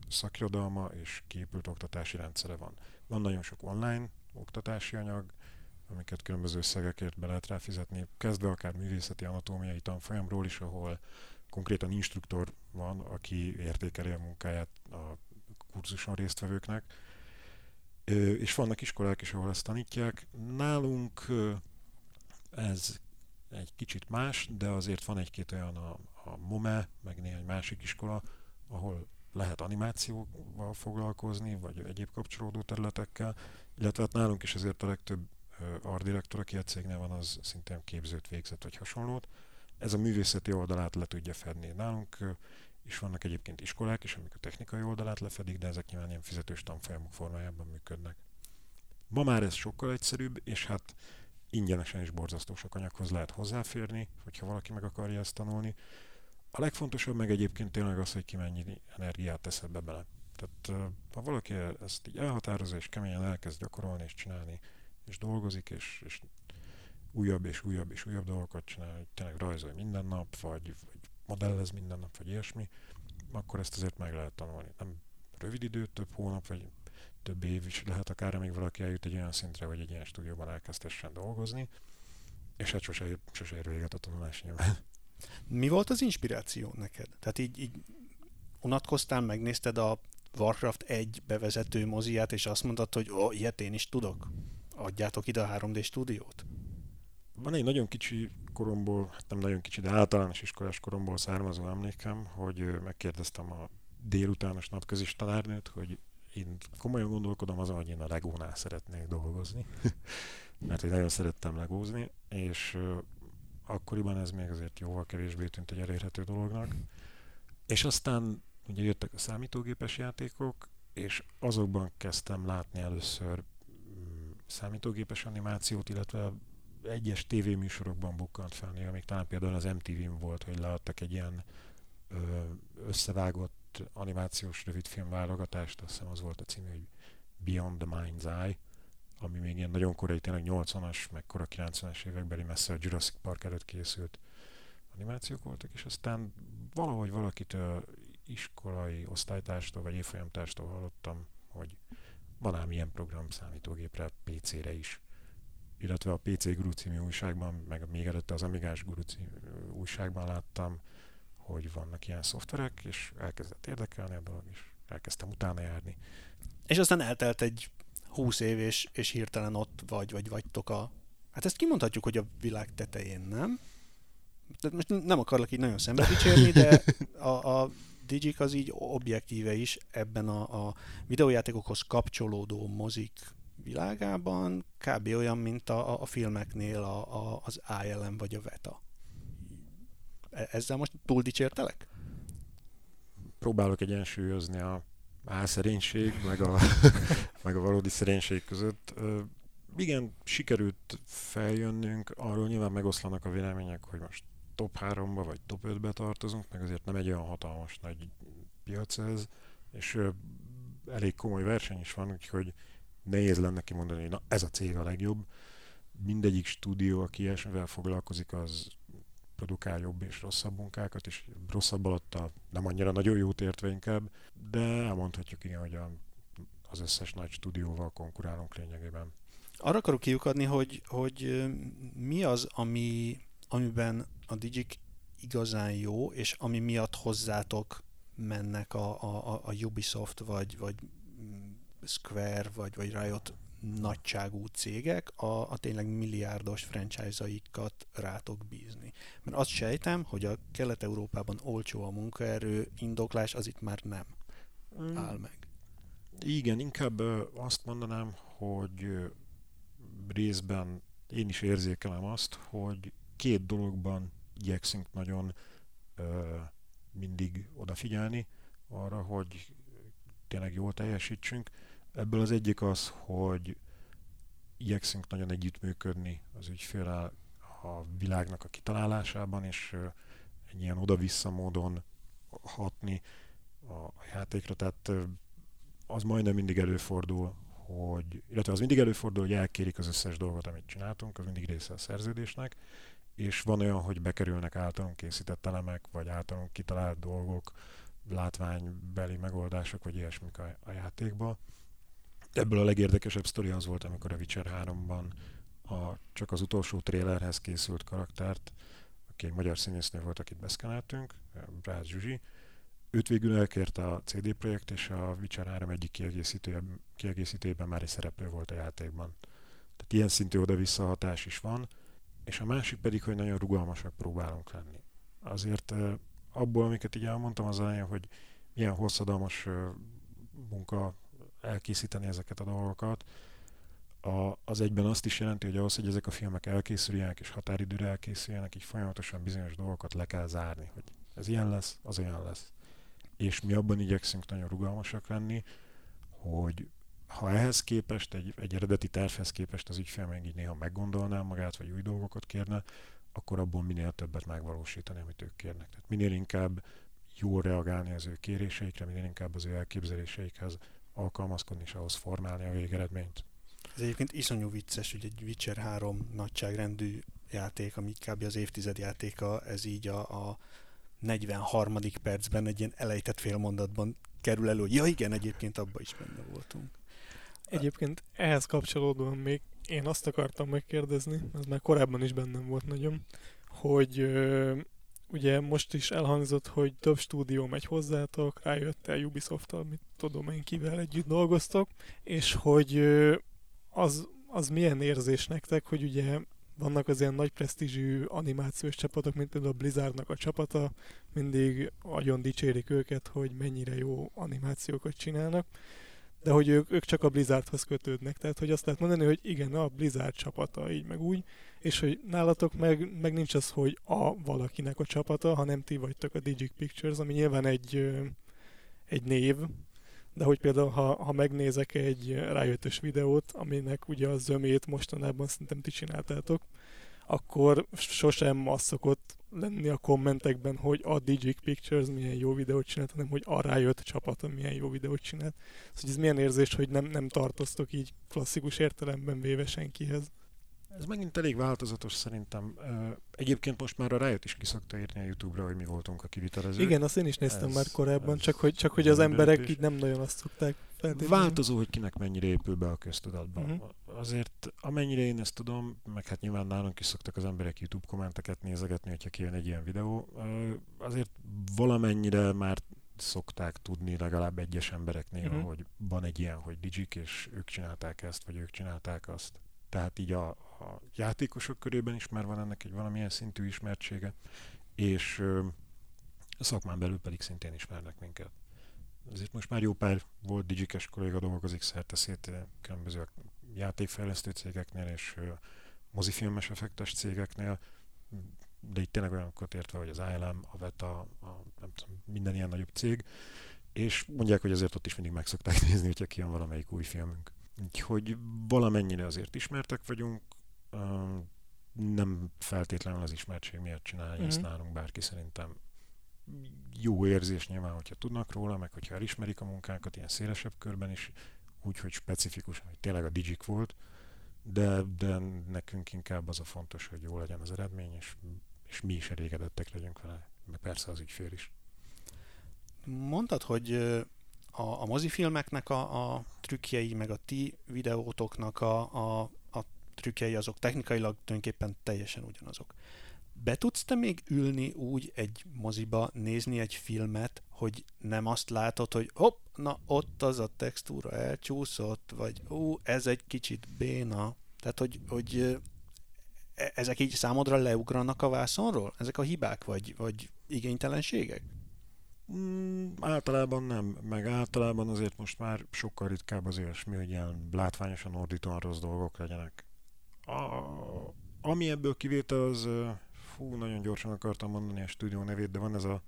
szakirodalma és kiépült oktatási rendszere van. Van nagyon sok online oktatási anyag, amiket különböző összegekért be lehet ráfizetni, kezdve akár művészeti anatómiai tanfolyamról is, ahol konkrétan instruktor van, aki értékeli a munkáját a kurzuson résztvevőknek, és vannak iskolák is, ahol ezt tanítják. Nálunk ez egy kicsit más, de azért van egy-két olyan a, a MOME, meg néhány másik iskola, ahol lehet animációval foglalkozni, vagy egyéb kapcsolódó területekkel, illetve hát nálunk is azért a legtöbb ardirektor, aki a cégnél van, az szintén képzőt végzett, vagy hasonlót ez a művészeti oldalát le tudja fedni. Nálunk is vannak egyébként iskolák is, amik a technikai oldalát lefedik, de ezek nyilván ilyen fizetős tanfolyamok formájában működnek. Ma már ez sokkal egyszerűbb, és hát ingyenesen is borzasztó sok anyaghoz lehet hozzáférni, hogyha valaki meg akarja ezt tanulni. A legfontosabb meg egyébként tényleg az, hogy ki mennyi energiát tesz ebbe bele. Tehát ha valaki ezt így elhatározza, és keményen elkezd gyakorolni és csinálni, és dolgozik, és, és újabb és újabb és újabb dolgokat csinál, hogy tényleg rajzolj minden nap, vagy, vagy modellez minden nap, vagy ilyesmi, akkor ezt azért meg lehet tanulni. Nem rövid idő, több hónap, vagy több év is lehet akár, amíg valaki eljut egy olyan szintre, hogy egy ilyen stúdióban elkezdhessen dolgozni, és hát sose, sose ér véget a tanulás nyilván. Mi volt az inspiráció neked? Tehát így, így unatkoztál, megnézted a Warcraft 1 bevezető moziát, és azt mondtad, hogy ó, oh, ilyet én is tudok? Adjátok ide a 3D stúdiót? Van egy nagyon kicsi koromból, hát nem nagyon kicsi, de általános iskolás koromból származó emlékem, hogy megkérdeztem a délutános napközis tanárnőt, hogy én komolyan gondolkodom azon, hogy én a legónál szeretnék dolgozni, mert én nagyon szerettem legózni, és akkoriban ez még azért jóval kevésbé tűnt egy elérhető dolognak. És aztán ugye jöttek a számítógépes játékok, és azokban kezdtem látni először mm, számítógépes animációt, illetve egyes tévéműsorokban bukkant fel, még talán például az MTV-n volt, hogy leadtak egy ilyen összevágott animációs rövidfilm válogatást, azt hiszem az volt a cím, hogy Beyond the Mind's Eye, ami még ilyen nagyon korai, tényleg 80-as, meg kora 90-es évekbeli messze a Jurassic Park előtt készült animációk voltak, és aztán valahogy valakitől iskolai osztálytárstól vagy évfolyamtárstól hallottam, hogy van ám ilyen program számítógépre, PC-re is illetve a PC Guru című újságban, meg még előtte az Amigás Guru című újságban láttam, hogy vannak ilyen szoftverek, és elkezdett érdekelni a dolog, és elkezdtem utána járni. És aztán eltelt egy húsz év, és, és hirtelen ott vagy, vagy vagytok a... Hát ezt kimondhatjuk, hogy a világ tetején, nem? De most nem akarlak így nagyon szembe dicsérni, de a, a Digik az így objektíve is ebben a, a videójátékokhoz kapcsolódó mozik világában kb. olyan, mint a, a filmeknél a, a, az ILM vagy a VETA. E, ezzel most túl dicsértelek? Próbálok egyensúlyozni a álszerénység, meg a, meg a valódi szerénység között. igen, sikerült feljönnünk, arról nyilván megoszlanak a vélemények, hogy most top 3-ba vagy top 5-be tartozunk, meg azért nem egy olyan hatalmas nagy piac ez, és elég komoly verseny is van, úgyhogy nehéz lenne kimondani, hogy na ez a cég a legjobb. Mindegyik stúdió, aki ilyesmivel foglalkozik, az produkál jobb és rosszabb munkákat, és rosszabb alatt a nem annyira nagyon jót értve inkább, de elmondhatjuk igen, hogy a, az összes nagy stúdióval konkurálunk lényegében. Arra akarok kiukadni, hogy, hogy mi az, ami, amiben a Digik igazán jó, és ami miatt hozzátok mennek a, a, a Ubisoft, vagy, vagy Square, vagy, vagy Riot nagyságú cégek a, a tényleg milliárdos franchise-aikat rátok bízni. Mert azt sejtem, hogy a Kelet-Európában olcsó a munkaerő, indoklás az itt már nem mm. áll meg. Igen, inkább azt mondanám, hogy részben én is érzékelem azt, hogy két dologban igyekszünk nagyon ö, mindig odafigyelni arra, hogy tényleg jól teljesítsünk. Ebből az egyik az, hogy igyekszünk nagyon együttműködni az ügyfélel a világnak a kitalálásában, és egy ilyen oda-vissza módon hatni a játékra. Tehát az majdnem mindig előfordul, hogy, illetve az mindig előfordul, hogy elkérik az összes dolgot, amit csináltunk, az mindig része a szerződésnek, és van olyan, hogy bekerülnek általunk készített elemek, vagy általunk kitalált dolgok, látványbeli megoldások, vagy ilyesmik a, a játékba. Ebből a legérdekesebb sztori az volt, amikor a Witcher 3-ban a, csak az utolsó trélerhez készült karaktert, aki egy magyar színésznő volt, akit beszkeneltünk, Brász Zsuzsi, őt végül elkérte a CD Projekt, és a Witcher 3 egyik kiegészítője, kiegészítőjében már egy szereplő volt a játékban. Tehát ilyen szintű oda-vissza hatás is van, és a másik pedig, hogy nagyon rugalmasak próbálunk lenni. Azért abból, amiket így elmondtam az elején, hogy milyen hosszadalmas munka elkészíteni ezeket a dolgokat, a, az egyben azt is jelenti, hogy ahhoz, hogy ezek a filmek elkészüljenek és határidőre elkészüljenek, így folyamatosan bizonyos dolgokat le kell zárni, hogy ez ilyen lesz, az olyan lesz és mi abban igyekszünk nagyon rugalmasak lenni, hogy ha ehhez képest, egy, egy eredeti tervhez képest az ügyfél meg így néha meggondolná magát, vagy új dolgokat kérne, akkor abból minél többet megvalósítani, amit ők kérnek. Tehát minél inkább jól reagálni az ő kéréseikre, minél inkább az ő elképzeléseikhez alkalmazkodni, és ahhoz formálni a végeredményt. Ez egyébként iszonyú vicces, hogy egy Witcher 3 nagyságrendű játék, ami kb. az évtized játéka, ez így a, a 43. percben egy ilyen elejtett félmondatban kerül elő, ja igen, egyébként abban is benne voltunk. Egyébként ehhez kapcsolódóan még én azt akartam megkérdezni, ez már korábban is bennem volt nagyon, hogy ö, ugye most is elhangzott, hogy több stúdió megy hozzátok, rájött el ubisoft mit tudom én kivel együtt dolgoztok, és hogy az, az milyen érzés nektek, hogy ugye vannak az ilyen nagy presztízsű animációs csapatok, mint például a Blizzardnak a csapata, mindig nagyon dicsérik őket, hogy mennyire jó animációkat csinálnak, de hogy ők, ők csak a Blizzardhoz kötődnek, tehát hogy azt lehet mondani, hogy igen, a Blizzard csapata, így meg úgy, és hogy nálatok meg, meg nincs az, hogy a valakinek a csapata, hanem ti vagytok a Digic Pictures, ami nyilván egy, egy név, de hogy például, ha, ha megnézek egy rájöttös videót, aminek ugye a zömét mostanában szerintem ti csináltátok, akkor sosem az szokott lenni a kommentekben, hogy a Digic Pictures milyen jó videót csinált, hanem hogy a rájött csapat milyen jó videót csinált. Szóval ez milyen érzés, hogy nem, nem tartoztok így klasszikus értelemben véve senkihez? Ez megint elég változatos szerintem. Egyébként most már a Riot is kiszokta írni a Youtube-ra, hogy mi voltunk a kivitelezők. Igen, azt én is néztem ez, már korábban, csak hogy, csak hogy az emberek így nem nagyon azt szokták feltétlenül. Változó, hogy kinek mennyire épül be a köztudatba. Uh-huh. Azért amennyire én ezt tudom, meg hát nyilván nálunk is szoktak az emberek YouTube kommenteket nézegetni, hogyha kijön egy ilyen videó, azért valamennyire már szokták tudni legalább egyes embereknél, uh-huh. hogy van egy ilyen, hogy Digic, és ők csinálták ezt, vagy ők csinálták azt. Tehát így a, a játékosok körében is már van ennek egy valamilyen szintű ismertsége, és a szakmán belül pedig szintén ismernek minket. Ezért most már jó pár volt digikes kolléga dolgozik szerte szét különböző játékfejlesztő cégeknél és mozifilmes effektes cégeknél, de itt tényleg olyanokat értve, hogy az ILM, a VETA, a, nem tudom, minden ilyen nagyobb cég, és mondják, hogy azért ott is mindig meg szokták nézni, hogyha kijön valamelyik új filmünk. Úgyhogy valamennyire azért ismertek vagyunk, nem feltétlenül az ismertség miatt csinálja uh-huh. ezt mhm. nálunk bárki szerintem. Jó érzés nyilván, hogyha tudnak róla, meg hogyha elismerik a munkánkat ilyen szélesebb körben is, úgyhogy specifikusan, hogy tényleg a Digik volt, de, de nekünk inkább az a fontos, hogy jó legyen az eredmény, és, és mi is elégedettek legyünk vele, meg persze az ügyfél is. Mondtad, hogy a, a mozifilmeknek a, a trükkjei, meg a ti videótoknak a, a, a trükkjei azok technikailag tulajdonképpen teljesen ugyanazok. Be tudsz te még ülni úgy egy moziba, nézni egy filmet, hogy nem azt látod, hogy hopp, na ott az a textúra elcsúszott, vagy ú, ez egy kicsit béna. Tehát, hogy, hogy e, ezek így számodra leugranak a vászonról? Ezek a hibák, vagy, vagy igénytelenségek? Mm, általában nem, meg általában azért most már sokkal ritkább az olyasmi, hogy ilyen látványosan ordítóan rossz dolgok legyenek. A, ami ebből kivétel az, fú, nagyon gyorsan akartam mondani a stúdió nevét, de van ez a,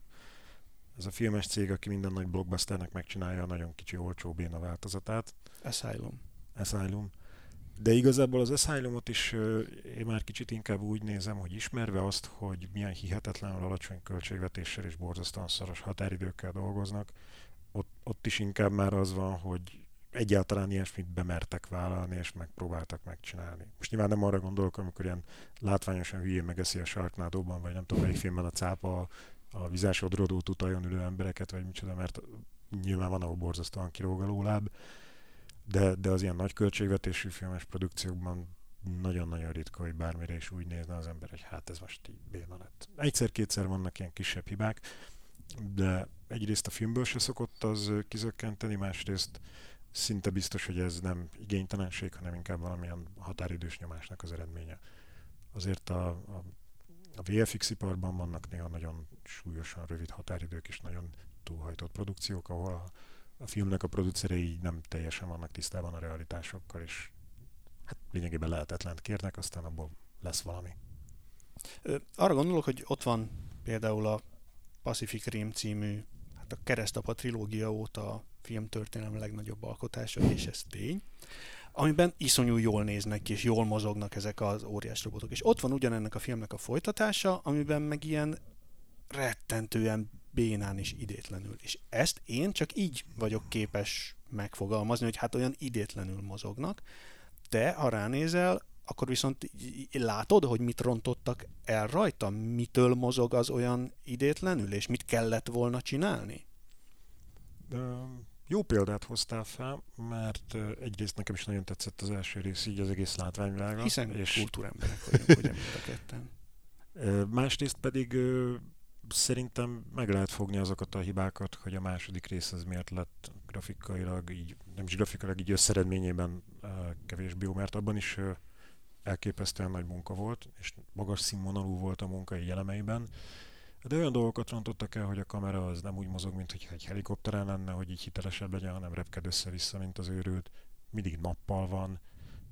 ez a filmes cég, aki minden nagy blockbusternek megcsinálja a nagyon kicsi olcsó béna változatát. Asylum. Asylum. De igazából az Asylumot is én már kicsit inkább úgy nézem, hogy ismerve azt, hogy milyen hihetetlenül alacsony költségvetéssel és borzasztóan szoros határidőkkel dolgoznak, ott, ott is inkább már az van, hogy egyáltalán ilyesmit bemertek vállalni, és megpróbáltak megcsinálni. Most nyilván nem arra gondolok, amikor ilyen látványosan hülyén megeszi a sarknádóban, vagy nem tudom, melyik filmben a cápa a, vizásodrodó tutajon ülő embereket, vagy micsoda, mert nyilván van, ahol borzasztóan kiróg a lóláb de, de az ilyen nagy költségvetésű filmes produkciókban nagyon-nagyon ritka, hogy bármire is úgy nézne az ember, hogy hát ez most így béna lett. Egyszer-kétszer vannak ilyen kisebb hibák, de egyrészt a filmből se szokott az kizökkenteni, másrészt szinte biztos, hogy ez nem igénytelenség, hanem inkább valamilyen határidős nyomásnak az eredménye. Azért a, a, a VFX iparban vannak néha nagyon súlyosan rövid határidők és nagyon túlhajtott produkciók, ahol a a filmnek a producerei nem teljesen vannak tisztában a realitásokkal, és hát lényegében lehetetlent kérnek, aztán abból lesz valami. Arra gondolok, hogy ott van például a Pacific Rim című, hát a Keresztapa trilógia óta a filmtörténelem legnagyobb alkotása, és ez tény, amiben iszonyú jól néznek ki, és jól mozognak ezek az óriás robotok. És ott van ugyanennek a filmnek a folytatása, amiben meg ilyen rettentően bénán és idétlenül. És ezt én csak így vagyok képes megfogalmazni, hogy hát olyan idétlenül mozognak. Te, ha ránézel, akkor viszont látod, hogy mit rontottak el rajta? Mitől mozog az olyan idétlenül, és mit kellett volna csinálni? Jó példát hoztál fel, mert egyrészt nekem is nagyon tetszett az első rész, így az egész látványvilága. Hiszen és kultúremberek vagyunk, ugye mind a ketten. Másrészt pedig szerintem meg lehet fogni azokat a hibákat, hogy a második rész az miért lett grafikailag, így, nem is grafikailag, így összeredményében uh, kevésbé jó, mert abban is uh, elképesztően nagy munka volt, és magas színvonalú volt a munka így elemeiben. De olyan dolgokat rontottak el, hogy a kamera az nem úgy mozog, mint hogy egy helikopteren lenne, hogy így hitelesebb legyen, hanem repked össze-vissza, mint az őrült. Mindig nappal van,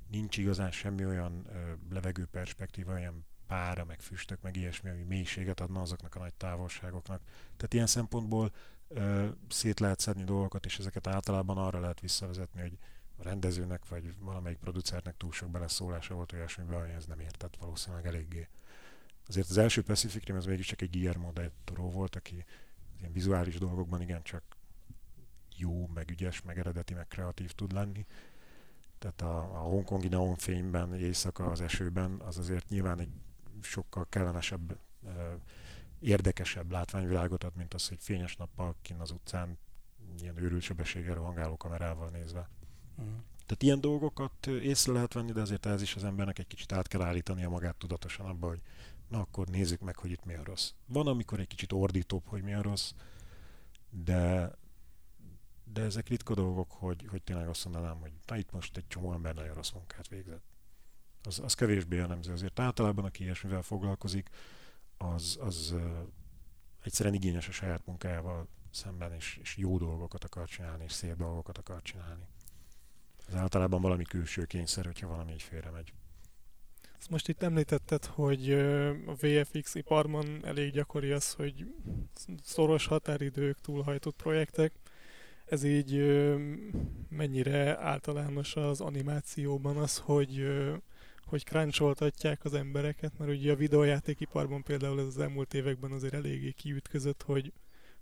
nincs igazán semmi olyan uh, levegő perspektíva, olyan pára, meg füstök, meg ilyesmi, ami mélységet adna azoknak a nagy távolságoknak. Tehát ilyen szempontból ö, szét lehet szedni dolgokat, és ezeket általában arra lehet visszavezetni, hogy a rendezőnek vagy valamelyik producernek túl sok beleszólása volt olyasmiben, hogy ez nem értett valószínűleg eléggé. Azért az első Pacific Rim az mégiscsak egy Guillermo del Toro volt, aki ilyen vizuális dolgokban igencsak jó, meg ügyes, meg eredeti, meg kreatív tud lenni. Tehát a, a hongkongi neonfényben, éjszaka az esőben, az azért nyilván egy sokkal kellemesebb, érdekesebb látványvilágot ad, mint az, hogy fényes nappal kinn az utcán ilyen őrült sebességgel rohangáló kamerával nézve. Uh-huh. Tehát ilyen dolgokat észre lehet venni, de azért ez is az embernek egy kicsit át kell állítania magát tudatosan abba, hogy na akkor nézzük meg, hogy itt mi a rossz. Van, amikor egy kicsit ordítóbb, hogy mi a rossz, de, de ezek ritka dolgok, hogy, hogy tényleg azt mondanám, hogy na itt most egy csomó ember nagyon rossz munkát végzett az, az kevésbé jellemző. Azért általában, aki ilyesmivel foglalkozik, az, az egyszerűen igényes a saját munkájával szemben, és, és jó dolgokat akar csinálni, és szép dolgokat akar csinálni. Ez általában valami külső kényszer, hogyha valami így félre megy. Ezt most itt említetted, hogy a VFX iparban elég gyakori az, hogy szoros határidők, túlhajtott projektek. Ez így mennyire általános az animációban az, hogy hogy cruncholtatják az embereket, mert ugye a videójátékiparban például ez az elmúlt években azért eléggé kiütközött, hogy,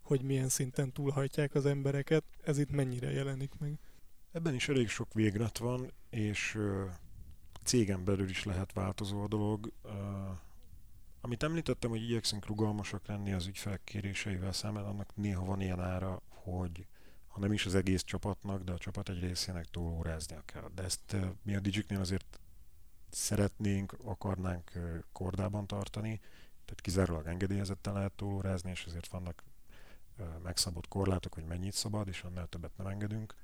hogy milyen szinten túlhajtják az embereket. Ez itt mennyire jelenik meg? Ebben is elég sok véglet van, és uh, cégen belül is lehet változó a dolog. Amit említettem, hogy igyekszünk rugalmasak lenni az ügyfelkéréseivel szemben, annak néha van ilyen ára, hogy ha nem is az egész csapatnak, de a csapat egy részének túlóráznia kell. De ezt mi a Digiknél azért szeretnénk, akarnánk kordában tartani, tehát kizárólag engedélyezetten lehet túlórázni, és ezért vannak megszabott korlátok, hogy mennyit szabad, és annál többet nem engedünk,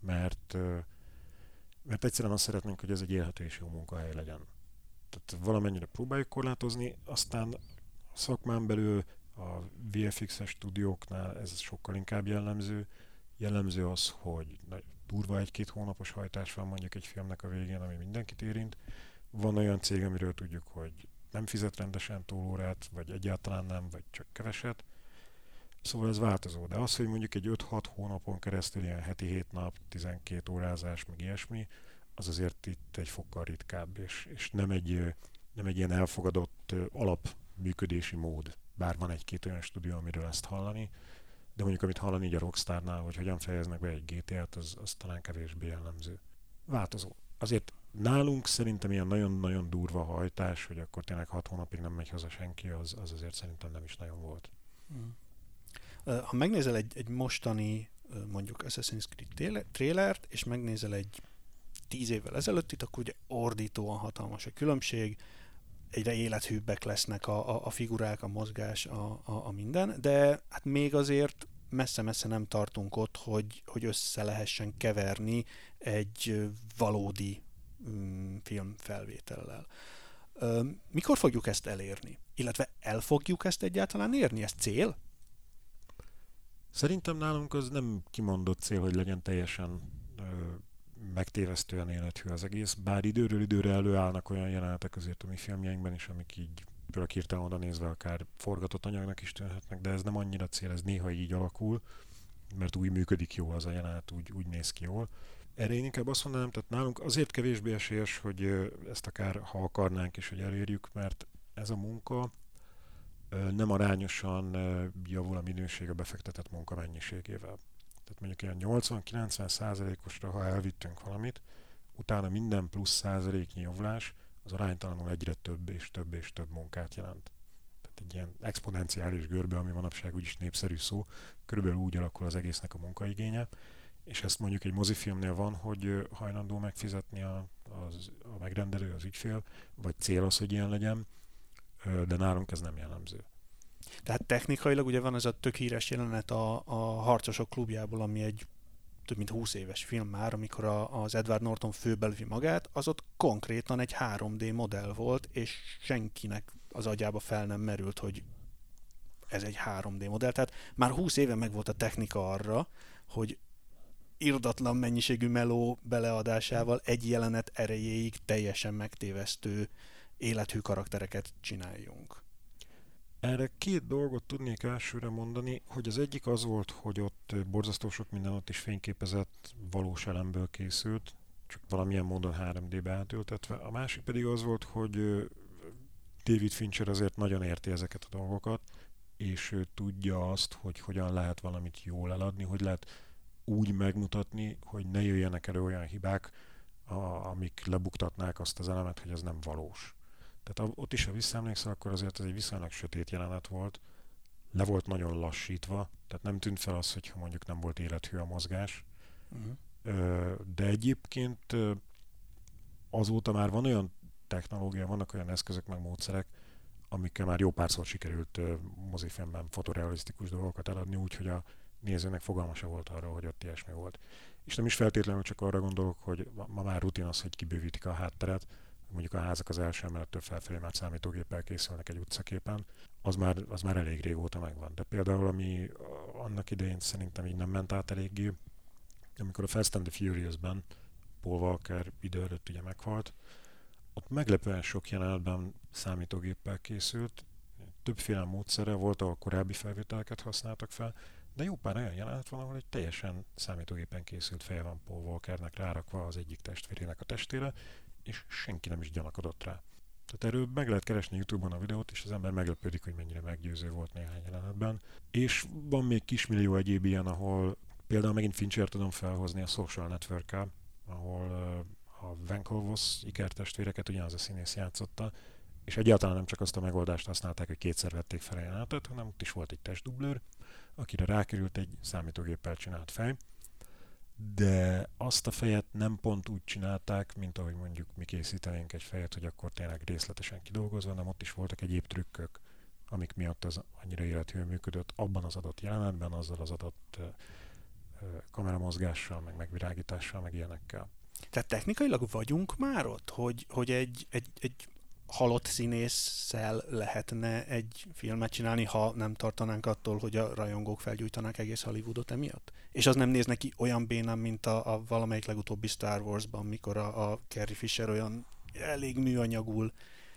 mert, mert egyszerűen azt szeretnénk, hogy ez egy élhető és jó munkahely legyen. Tehát valamennyire próbáljuk korlátozni, aztán a szakmán belül a VFX-es stúdióknál ez sokkal inkább jellemző. Jellemző az, hogy durva egy-két hónapos hajtás van mondjuk egy filmnek a végén, ami mindenkit érint, van olyan cég, amiről tudjuk, hogy nem fizet rendesen túlórát, vagy egyáltalán nem, vagy csak keveset. Szóval ez változó. De az, hogy mondjuk egy 5-6 hónapon keresztül ilyen heti 7 nap, 12 órázás, meg ilyesmi, az azért itt egy fokkal ritkább, és, és nem, egy, nem egy ilyen elfogadott alapműködési mód. Bár van egy-két olyan stúdió, amiről ezt hallani, de mondjuk amit hallani így a Rockstarnál, hogy hogyan fejeznek be egy GTA-t, az, az talán kevésbé jellemző. Változó. Azért Nálunk szerintem ilyen nagyon-nagyon durva hajtás, hogy akkor tényleg hat hónapig nem megy haza senki, az, az azért szerintem nem is nagyon volt. Hmm. Ha megnézel egy, egy mostani mondjuk Assassin's Creed trailert, és megnézel egy tíz évvel ezelőttit, akkor ugye ordítóan hatalmas a különbség, egyre élethűbbek lesznek a, a, a figurák, a mozgás, a, a, a minden, de hát még azért messze-messze nem tartunk ott, hogy, hogy össze lehessen keverni egy valódi filmfelvétellel. Mikor fogjuk ezt elérni? Illetve el fogjuk ezt egyáltalán érni? Ez cél? Szerintem nálunk az nem kimondott cél, hogy legyen teljesen ö, megtévesztően élethű az egész, bár időről időre előállnak olyan jelenetek azért a mi filmjeinkben is, amik így például hirtelen oda nézve akár forgatott anyagnak is tűnhetnek, de ez nem annyira cél, ez néha így alakul, mert úgy működik jó az a jelenet, úgy, úgy néz ki jól. Erre én inkább azt mondanám, tehát nálunk azért kevésbé esélyes, hogy ezt akár ha akarnánk is, hogy elérjük, mert ez a munka nem arányosan javul a minőség a befektetett munka mennyiségével. Tehát mondjuk ilyen 80-90 százalékosra, ha elvittünk valamit, utána minden plusz százaléknyi javulás az aránytalanul egyre több és több és több munkát jelent. Tehát egy ilyen exponenciális görbe, ami manapság úgyis népszerű szó, körülbelül úgy alakul az egésznek a munkaigénye, és ezt mondjuk egy mozifilmnél van, hogy hajlandó megfizetni a, az, a megrendelő, az ügyfél, vagy cél az, hogy ilyen legyen, de nálunk ez nem jellemző. Tehát technikailag ugye van ez a tök híres jelenet a, a Harcosok klubjából, ami egy több mint 20 éves film már, amikor a, az Edward Norton főbelvi magát, az ott konkrétan egy 3D modell volt, és senkinek az agyába fel nem merült, hogy ez egy 3D modell. Tehát már 20 éve meg volt a technika arra, hogy irdatlan mennyiségű meló beleadásával egy jelenet erejéig teljesen megtévesztő élethű karaktereket csináljunk. Erre két dolgot tudnék elsőre mondani, hogy az egyik az volt, hogy ott borzasztó sok minden ott is fényképezett, valós elemből készült, csak valamilyen módon 3D-be átültetve. A másik pedig az volt, hogy David Fincher azért nagyon érti ezeket a dolgokat, és ő tudja azt, hogy hogyan lehet valamit jól eladni, hogy lehet úgy megmutatni, hogy ne jöjjenek elő olyan hibák, a, amik lebuktatnák azt az elemet, hogy ez nem valós. Tehát ott is, ha visszaemlékszel, akkor azért ez egy viszonylag sötét jelenet volt, le volt nagyon lassítva, tehát nem tűnt fel az, hogyha mondjuk nem volt élethű a mozgás. Uh-huh. De egyébként azóta már van olyan technológia, vannak olyan eszközök, meg módszerek, amikkel már jó párszor sikerült mozifilmben fotorealisztikus dolgokat eladni, úgyhogy a nézőnek fogalma se volt arra, hogy ott ilyesmi volt. És nem is feltétlenül csak arra gondolok, hogy ma már rutin az, hogy kibővítik a hátteret, mondjuk a házak az első emelettől felfelé már számítógéppel készülnek egy utcaképen, az már, az már elég régóta megvan. De például, ami annak idején szerintem így nem ment át eléggé, amikor a Fast and the Furious-ben Paul Walker idő előtt ugye meghalt, ott meglepően sok jelenetben számítógéppel készült, többféle módszere volt, ahol korábbi felvételeket használtak fel, De jó pár olyan jelenet van, ahol egy teljesen számítógépen készült feje van Paul Walkernek rárakva az egyik testvérének a testére, és senki nem is gyanakodott rá. Tehát erről meg lehet keresni YouTube-on a videót, és az ember meglepődik, hogy mennyire meggyőző volt néhány jelenetben. És van még kismillió egyéb ilyen, ahol például megint Fincher tudom felhozni a Social network ahol a Vankovos ikertestvéreket ugyanaz a színész játszotta, és egyáltalán nem csak azt a megoldást használták, hogy kétszer vették fel a jelenetet, hanem ott is volt egy testdublőr, akire rákerült egy számítógéppel csinált fej, de azt a fejet nem pont úgy csinálták, mint ahogy mondjuk mi készítenénk egy fejet, hogy akkor tényleg részletesen kidolgozva, hanem ott is voltak egyéb trükkök, amik miatt az annyira élethű működött abban az adott jelenetben, azzal az adott kameramozgással, meg megvirágítással, meg ilyenekkel. Tehát technikailag vagyunk már ott, hogy, hogy egy, egy, egy halott színésszel lehetne egy filmet csinálni, ha nem tartanánk attól, hogy a rajongók felgyújtanák egész Hollywoodot emiatt? És az nem néz neki olyan bénán, mint a, a valamelyik legutóbbi Star Wars-ban, mikor a, a Carrie Fisher olyan elég műanyagul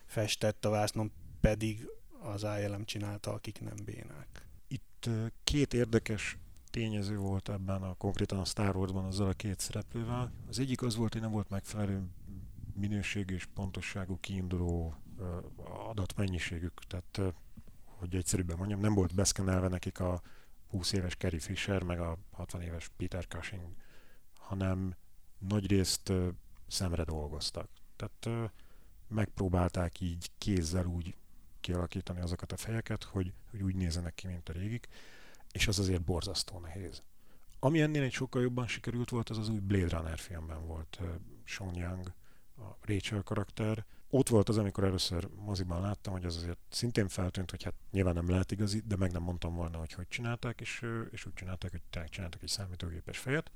festett a vásznon, pedig az ILM csinálta, akik nem bénák. Itt két érdekes tényező volt ebben a konkrétan a Star Wars-ban azzal a két szereplővel. Az egyik az volt, hogy nem volt megfelelő minőségű és pontosságú kiinduló adatmennyiségük, tehát hogy egyszerűbben mondjam, nem volt beszkenelve nekik a 20 éves Carrie Fisher, meg a 60 éves Peter Cushing, hanem nagyrészt szemre dolgoztak. Tehát megpróbálták így kézzel úgy kialakítani azokat a fejeket, hogy, hogy úgy nézenek ki, mint a régik, és az azért borzasztó nehéz. Ami ennél egy sokkal jobban sikerült volt, az az új Blade Runner filmben volt. Sean Young a Rachel karakter. Ott volt az, amikor először moziban láttam, hogy az azért szintén feltűnt, hogy hát nyilván nem lehet igazi, de meg nem mondtam volna, hogy hogy csinálták, és, és úgy csinálták, hogy tényleg csináltak egy számítógépes fejet.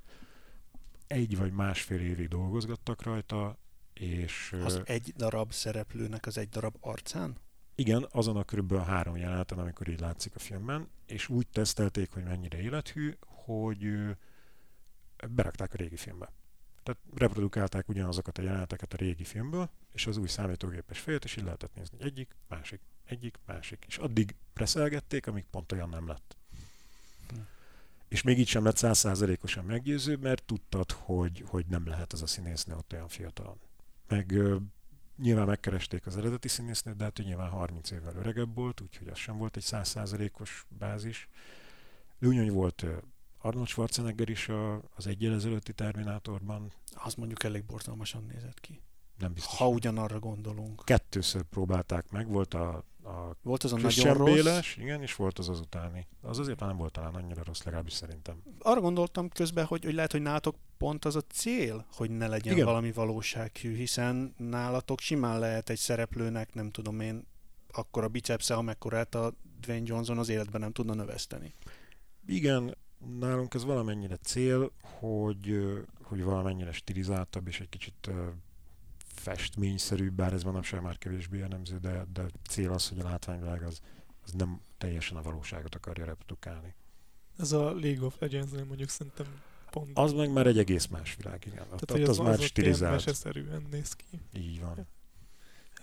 Egy vagy másfél évig dolgozgattak rajta, és... Az egy darab szereplőnek az egy darab arcán? Igen, azon a körülbelül három jeleneten, amikor így látszik a filmben, és úgy tesztelték, hogy mennyire élethű, hogy berakták a régi filmbe. Tehát reprodukálták ugyanazokat a jeleneteket a régi filmből, és az új számítógépes fejet, és így lehetett nézni. Egyik, másik, egyik, másik. És addig preszelgették, amíg pont olyan nem lett. Hm. És még így sem lett százszázalékosan meggyőző, mert tudtad, hogy, hogy nem lehet az a színésznő ott olyan fiatalon. Meg nyilván megkeresték az eredeti színésznőt, de hát ő nyilván 30 évvel öregebb volt, úgyhogy az sem volt egy százszázalékos bázis. Úgy volt Arnold Schwarzenegger is a, az egyel ezelőtti Terminátorban. Az mondjuk elég borzalmasan nézett ki. Nem biztos. Ha ugyanarra gondolunk. Kettőször próbálták meg, volt a, a volt az a nagyon rossz. Béles, igen, és volt az az utáni. Az azért nem volt talán annyira rossz, legalábbis szerintem. Arra gondoltam közben, hogy, hogy lehet, hogy nálatok pont az a cél, hogy ne legyen igen. valami valósághű, hiszen nálatok simán lehet egy szereplőnek, nem tudom én, akkor a bicepsze, amekkorát a Dwayne Johnson az életben nem tudna növeszteni. Igen, nálunk ez valamennyire cél, hogy, hogy valamennyire stilizáltabb és egy kicsit festményszerűbb, bár ez manapság már kevésbé jellemző, de, de cél az, hogy a látványvilág az, az nem teljesen a valóságot akarja reprodukálni. Ez a League of legends mondjuk szerintem pont... Az meg már egy egész más világ, igen. Tehát, ott, ott az, az már stilizált. Az néz ki. Így van.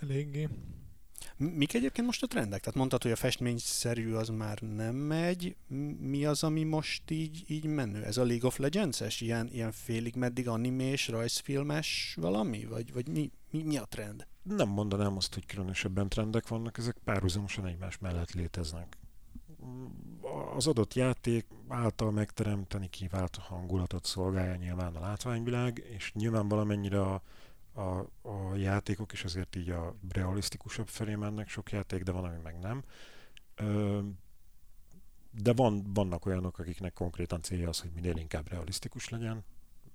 Eléggé. Mik egyébként most a trendek? Tehát mondtad, hogy a festményszerű az már nem megy. Mi az, ami most így, így menő? Ez a League of Legends-es? Ilyen, ilyen félig meddig animés, rajzfilmes valami? Vagy, vagy mi, mi, mi a trend? Nem mondanám azt, hogy különösebben trendek vannak, ezek párhuzamosan egymás mellett léteznek. Az adott játék által megteremteni kivált hangulatot szolgálja nyilván a látványvilág, és nyilván valamennyire a, a, a játékok, és azért így a realisztikusabb felé mennek sok játék, de van, ami meg nem. Ö, de van, vannak olyanok, akiknek konkrétan célja az, hogy minél inkább realisztikus legyen,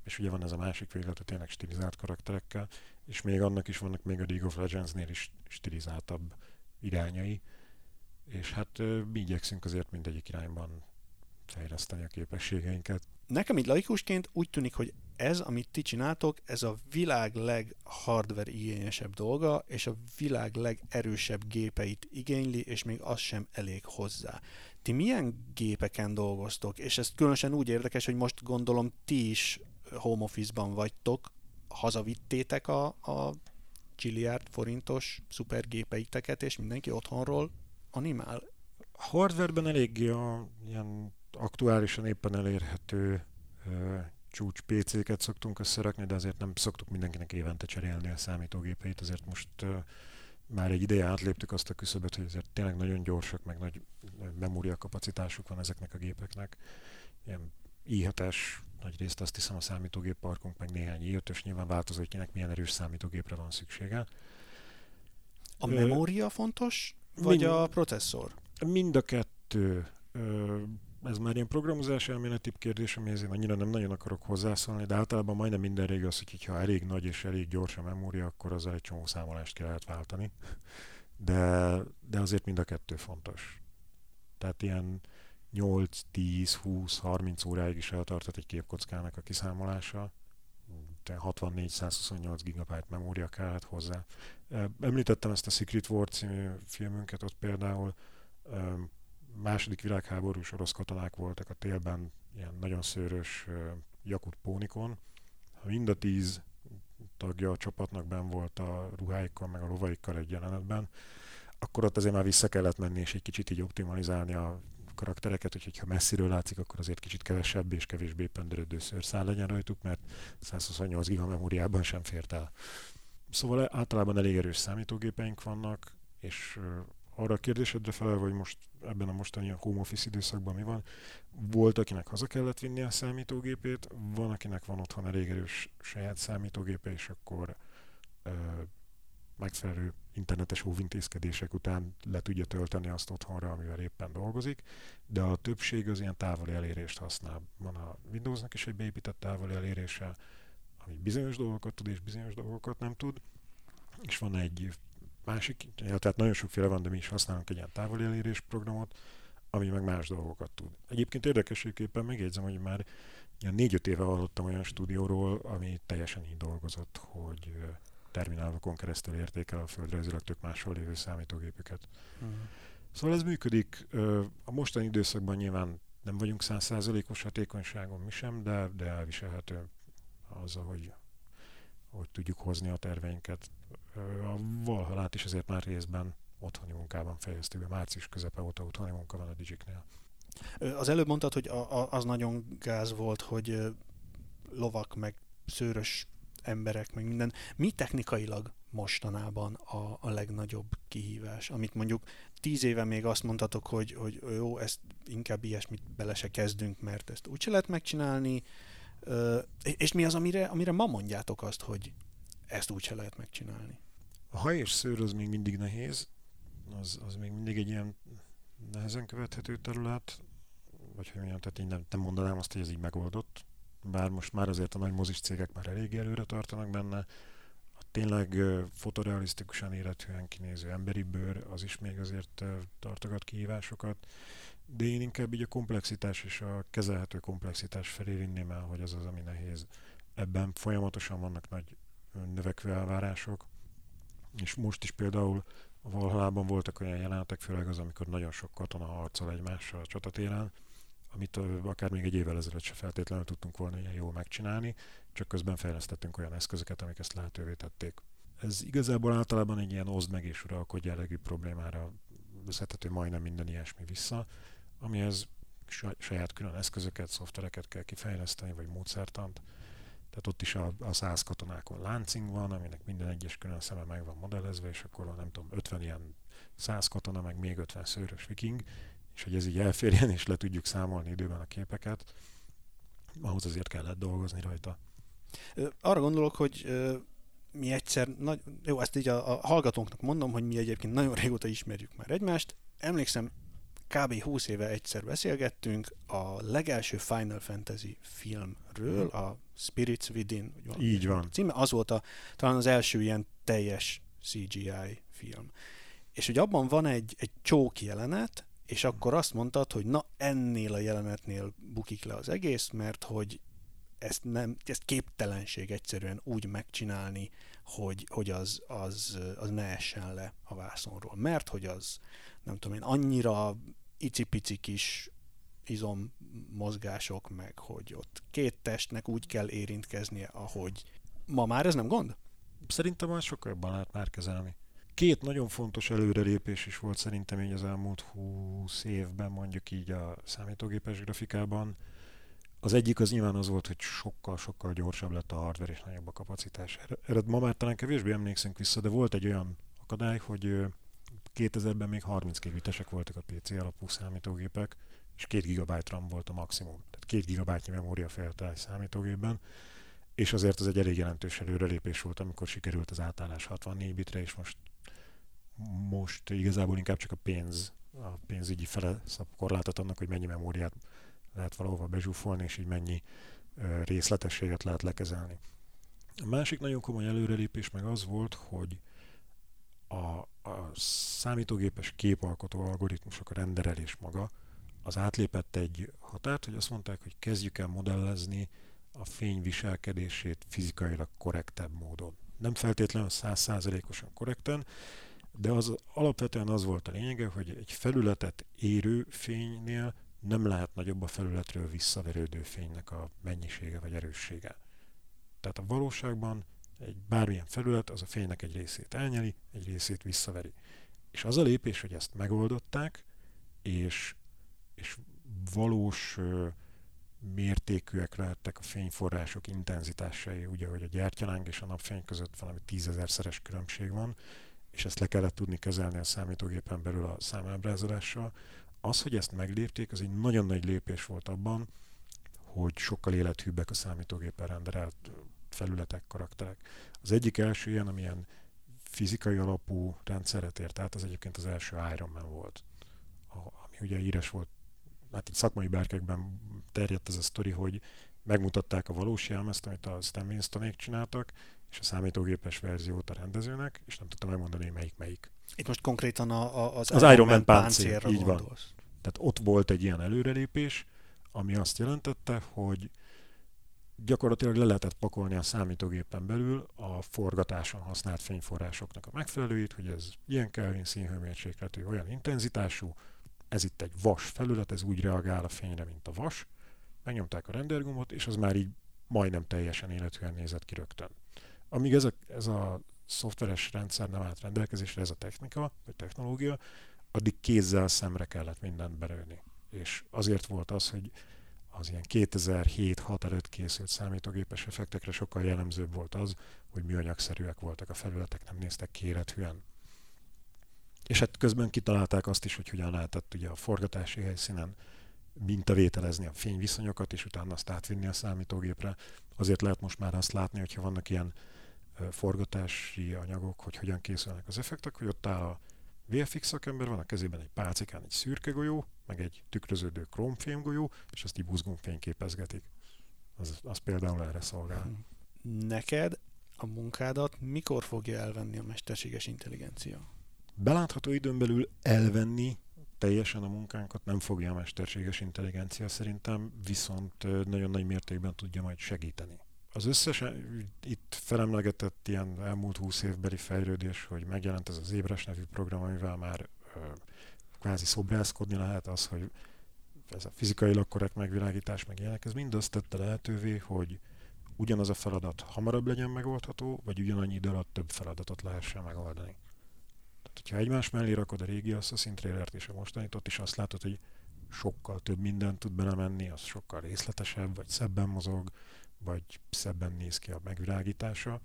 és ugye van ez a másik véglet, tényleg stilizált karakterekkel, és még annak is vannak még a League of Legends-nél is stilizáltabb irányai, és hát mi igyekszünk azért mindegyik irányban fejleszteni a képességeinket. Nekem így laikusként úgy tűnik, hogy ez, amit ti csináltok, ez a világ leghardware igényesebb dolga, és a világ legerősebb gépeit igényli, és még az sem elég hozzá. Ti milyen gépeken dolgoztok? És ez különösen úgy érdekes, hogy most gondolom ti is home office-ban vagytok, hazavittétek a, a csilliárd forintos szupergépeiteket, és mindenki otthonról animál? Hardwareben eléggé a ilyen aktuálisan éppen elérhető csúcs PC-ket szoktunk összerakni, de azért nem szoktuk mindenkinek évente cserélni a számítógépeit, azért most már egy ideje átléptük azt a küszöböt, hogy azért tényleg nagyon gyorsak, meg nagy memória kapacitásuk van ezeknek a gépeknek. Ilyen i nagy részt azt hiszem a számítógép parkunk, meg néhány i nyilván változó, hogy kinek milyen erős számítógépre van szüksége. A memória fontos, vagy mind, a processzor? Mind a kettő. Ez már ilyen programozás elméleti kérdés, amihez én annyira nem nagyon akarok hozzászólni, de általában majdnem minden rég az, hogy ha elég nagy és elég gyors a memória, akkor azzal egy csomó számolást ki lehet váltani. De, de azért mind a kettő fontos. Tehát ilyen 8, 10, 20, 30 óráig is eltartott egy képkockának a kiszámolása. 64-128 GB memória kellett hozzá. Említettem ezt a Secret War című filmünket, ott például második világháborús orosz katonák voltak a télben, ilyen nagyon szőrös Jakut Pónikon. Mind a tíz tagja a csapatnak ben volt a ruháikkal, meg a lovaikkal egy jelenetben, akkor ott azért már vissza kellett menni, és egy kicsit így optimalizálni a karaktereket, úgyhogy ha messziről látszik, akkor azért kicsit kevesebb és kevésbé pöndörödő szőrszál legyen rajtuk, mert 128 giga memóriában sem fért el. Szóval általában elég erős számítógépeink vannak, és arra a kérdésedre felel, hogy most ebben a mostani home office időszakban mi van, volt, akinek haza kellett vinni a számítógépét, van, akinek van otthon elég erős saját számítógépe, és akkor ö, megfelelő internetes óvintézkedések után le tudja tölteni azt otthonra, amivel éppen dolgozik, de a többség az ilyen távoli elérést használ. Van a Windowsnak is egy beépített távoli elérése, ami bizonyos dolgokat tud és bizonyos dolgokat nem tud, és van egy másik, ja, tehát nagyon sokféle van, de mi is használunk egy ilyen távoli elérés programot, ami meg más dolgokat tud. Egyébként érdekességképpen megjegyzem, hogy már ilyen négy-öt éve hallottam olyan stúdióról, ami teljesen így dolgozott, hogy terminálokon keresztül értékel a földrajzilag tök máshol lévő számítógépüket. Uh-huh. Szóval ez működik. A mostani időszakban nyilván nem vagyunk százszázalékos hatékonyságon mi sem, de, de elviselhető az, hogy, hogy tudjuk hozni a terveinket. A Valhalát is azért már részben otthoni munkában fejeztük be. Március közepe óta otthoni munka van a Digiknél. Az előbb mondtad, hogy a, a, az nagyon gáz volt, hogy lovak meg szőrös emberek, meg minden. Mi technikailag mostanában a, a legnagyobb kihívás, amit mondjuk tíz éve még azt mondtatok, hogy, hogy jó, ezt inkább ilyesmit bele se kezdünk, mert ezt úgyse lehet megcsinálni, és mi az, amire, amire ma mondjátok azt, hogy ezt úgyse lehet megcsinálni? A haj és szőr az még mindig nehéz, az, az még mindig egy ilyen nehezen követhető terület, vagy hogy mondjam, tehát én nem, nem mondanám azt, hogy ez így megoldott, bár most már azért a nagy mozis cégek már elég előre tartanak benne, a tényleg fotorealisztikusan életűen kinéző emberi bőr, az is még azért tartogat kihívásokat, de én inkább így a komplexitás és a kezelhető komplexitás felé vinném el, hogy az az, ami nehéz. Ebben folyamatosan vannak nagy növekvő elvárások, és most is például Valhalában voltak olyan jelenetek, főleg az, amikor nagyon sok katona harcol egymással a csatatéren, amit akár még egy évvel ezelőtt se feltétlenül tudtunk volna ilyen jól megcsinálni, csak közben fejlesztettünk olyan eszközöket, amik ezt lehetővé tették. Ez igazából általában egy ilyen oszd meg és uralkodj jellegű problémára szedhető majdnem minden ilyesmi vissza, amihez saját külön eszközöket, szoftvereket kell kifejleszteni, vagy módszertant. Tehát ott is a, a száz katonákon láncing van, aminek minden egyes külön szeme meg van modellezve, és akkor nem tudom, 50 ilyen száz katona, meg még 50 szőrös viking, és hogy ez így elférjen, és le tudjuk számolni időben a képeket, ahhoz azért kellett dolgozni rajta. Arra gondolok, hogy mi egyszer, nagy, jó, ezt így a, a hallgatónknak mondom, hogy mi egyébként nagyon régóta ismerjük már egymást. Emlékszem, kb. 20 éve egyszer beszélgettünk a legelső Final Fantasy filmről, a Spirits Within. Van, Így van. Címe, az volt a, talán az első ilyen teljes CGI film. És hogy abban van egy, egy csók jelenet, és akkor azt mondtad, hogy na ennél a jelenetnél bukik le az egész, mert hogy ezt, nem, ezt képtelenség egyszerűen úgy megcsinálni, hogy, hogy az, az, az ne essen le a vászonról. Mert hogy az, nem tudom én, annyira icipici kis izom mozgások, meg hogy ott két testnek úgy kell érintkeznie, ahogy ma már ez nem gond? Szerintem már sokkal jobban lehet már kezelni. Két nagyon fontos előrelépés is volt szerintem így az elmúlt 20 évben, mondjuk így a számítógépes grafikában. Az egyik az nyilván az volt, hogy sokkal-sokkal gyorsabb lett a hardware és nagyobb a kapacitás. Erre ma már talán kevésbé emlékszünk vissza, de volt egy olyan akadály, hogy 2000-ben még 30 gigabitesek voltak a PC alapú számítógépek, és 2 GB RAM volt a maximum. Tehát 2 GB memória egy számítógépben, és azért az egy elég jelentős előrelépés volt, amikor sikerült az átállás 64 bitre, és most, most igazából inkább csak a pénz, a pénzügyi fele szab korlátot annak, hogy mennyi memóriát lehet valahova bezsúfolni, és így mennyi részletességet lehet lekezelni. A másik nagyon komoly előrelépés meg az volt, hogy a, a számítógépes képalkotó algoritmusok, a renderelés maga, az átlépett egy határt, hogy azt mondták, hogy kezdjük el modellezni a fény viselkedését fizikailag korrektebb módon. Nem feltétlenül százszázalékosan korrekten, de az alapvetően az volt a lényege, hogy egy felületet érő fénynél nem lehet nagyobb a felületről visszaverődő fénynek a mennyisége vagy erőssége. Tehát a valóságban egy bármilyen felület az a fénynek egy részét elnyeli, egy részét visszaveri. És az a lépés, hogy ezt megoldották, és, és valós mértékűek lehettek a fényforrások intenzitásai, ugye, hogy a gyertyaláng és a napfény között valami tízezerszeres különbség van, és ezt le kellett tudni kezelni a számítógépen belül a számábrázolással. Az, hogy ezt meglépték, az egy nagyon nagy lépés volt abban, hogy sokkal élethűbbek a számítógépen renderelt felületek, karakterek. Az egyik első ilyen, amilyen fizikai alapú rendszeret ért át, az egyébként az első Iron Man volt, ami ugye íres volt, hát szakmai berkekben terjedt ez a sztori, hogy megmutatták a valós jelmezt, amit a Stan Winstonék csináltak, és a számítógépes verziót a rendezőnek, és nem tudtam megmondani, hogy melyik melyik. Itt most konkrétan a, a, az, az Iron Man páncél, így van. Tehát ott volt egy ilyen előrelépés, ami azt jelentette, hogy gyakorlatilag le lehetett pakolni a számítógépen belül a forgatáson használt fényforrásoknak a megfelelőit, hogy ez ilyen Kelvin színhőmérsékletű, olyan intenzitású, ez itt egy vas felület, ez úgy reagál a fényre, mint a vas. Megnyomták a rendergombot, és az már így majdnem teljesen élethűen nézett ki rögtön. Amíg ez a, ez a szoftveres rendszer nem állt rendelkezésre, ez a technika, vagy technológia, addig kézzel szemre kellett mindent belőni. És azért volt az, hogy az ilyen 2007-6 előtt készült számítógépes effektekre sokkal jellemzőbb volt az, hogy műanyagszerűek voltak a felületek, nem néztek ki. És hát közben kitalálták azt is, hogy hogyan lehetett ugye a forgatási helyszínen mintavételezni a fényviszonyokat, és utána azt átvinni a számítógépre. Azért lehet most már azt látni, hogyha vannak ilyen forgatási anyagok, hogy hogyan készülnek az effektek, hogy ott áll a VFX szakember, van a kezében egy pálcikán egy szürke golyó, meg egy tükröződő kromfém golyó, és azt így buzgón fényképezgetik. Az, az például erre szolgál. Neked a munkádat mikor fogja elvenni a mesterséges intelligencia? Belátható időn belül elvenni teljesen a munkánkat nem fogja a mesterséges intelligencia szerintem, viszont nagyon nagy mértékben tudja majd segíteni. Az összes itt felemlegetett ilyen elmúlt 20 évbeli fejlődés, hogy megjelent ez az Ébres nevű program, amivel már kvázi szobrászkodni lehet az, hogy ez a fizikailag korrekt megvilágítás, meg ilyenek, ez mind azt tette lehetővé, hogy ugyanaz a feladat hamarabb legyen megoldható, vagy ugyanannyi idő alatt több feladatot lehessen megoldani. Tehát, hogyha egymás mellé rakod a régi Assassin's trailert és a mostanit, is azt látod, hogy sokkal több mindent tud belemenni, az sokkal részletesebb, vagy szebben mozog, vagy szebben néz ki a megvilágítása,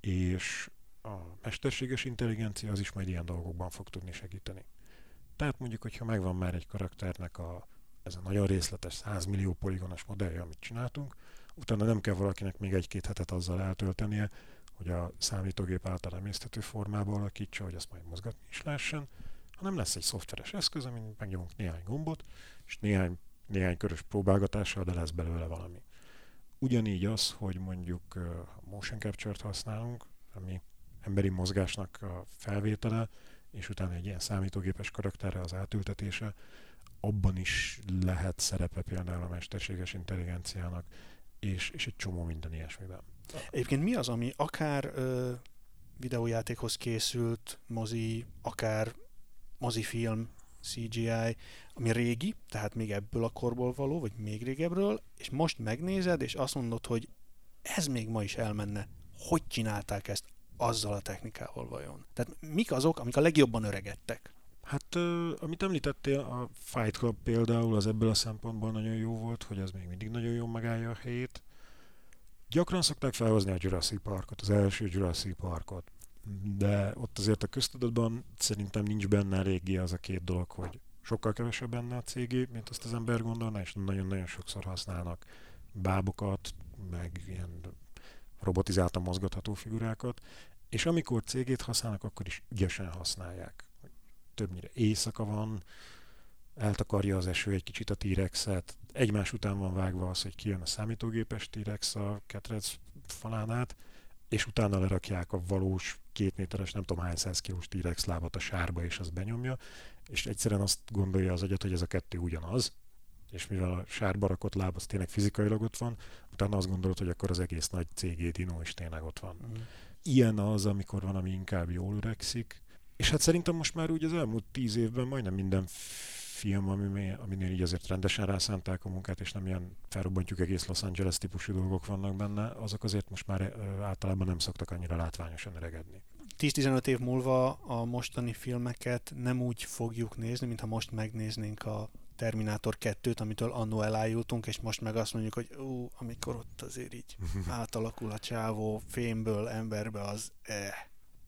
és a mesterséges intelligencia az is majd ilyen dolgokban fog tudni segíteni. Tehát mondjuk, hogyha megvan már egy karakternek a, ez a nagyon részletes 100 millió poligonos modellje, amit csináltunk, utána nem kell valakinek még egy-két hetet azzal eltöltenie, hogy a számítógép által emészthető formába alakítsa, hogy azt majd mozgatni is lehessen, hanem lesz egy szoftveres eszköz, amin megnyomunk néhány gombot, és néhány, néhány körös próbálgatással, de lesz belőle valami. Ugyanígy az, hogy mondjuk motion capture-t használunk, ami emberi mozgásnak a felvétele, és utána egy ilyen számítógépes karakterre az átültetése, abban is lehet szerepe például a mesterséges intelligenciának, és, és egy csomó minden ilyesmiben. Egyébként mi az, ami akár ö, videójátékhoz készült mozi, akár mozifilm, CGI, ami régi, tehát még ebből a korból való, vagy még régebről, és most megnézed, és azt mondod, hogy ez még ma is elmenne. Hogy csinálták ezt? Azzal a technikával vajon? Tehát mik azok, amik a legjobban öregedtek? Hát, amit említettél, a Fight Club például az ebből a szempontból nagyon jó volt, hogy az még mindig nagyon jól megállja a helyét. Gyakran szokták felhozni a Jurassic Parkot, az első Jurassic Parkot, de ott azért a köztudatban szerintem nincs benne eléggé az a két dolog, hogy sokkal kevesebb benne a cégé, mint azt az ember gondolná, és nagyon-nagyon sokszor használnak bábokat, meg ilyen robotizáltan mozgatható figurákat, és amikor cégét használnak, akkor is ügyesen használják. Többnyire éjszaka van, eltakarja az eső egy kicsit a T-rexet, egymás után van vágva az, hogy kijön a számítógépes T-rex a ketrec falán át, és utána lerakják a valós két méteres, nem tudom hány száz kilós T-rex lábat a sárba, és az benyomja, és egyszerűen azt gondolja az agyat, hogy ez a kettő ugyanaz, és mivel a sárba rakott láb az tényleg fizikailag ott van, utána azt gondolod, hogy akkor az egész nagy cégé dinó is tényleg ott van. Mm. Ilyen az, amikor van, ami inkább jól öregszik, és hát szerintem most már úgy az elmúlt tíz évben majdnem minden film, ami, aminél így azért rendesen rászánták a munkát, és nem ilyen felrobbantjuk egész Los Angeles típusú dolgok vannak benne, azok azért most már általában nem szoktak annyira látványosan öregedni. 10-15 év múlva a mostani filmeket nem úgy fogjuk nézni, mintha most megnéznénk a Terminátor 2-t, amitől annó elájultunk, és most meg azt mondjuk, hogy ú, amikor ott azért így átalakul a csávó fémből emberbe, az eh.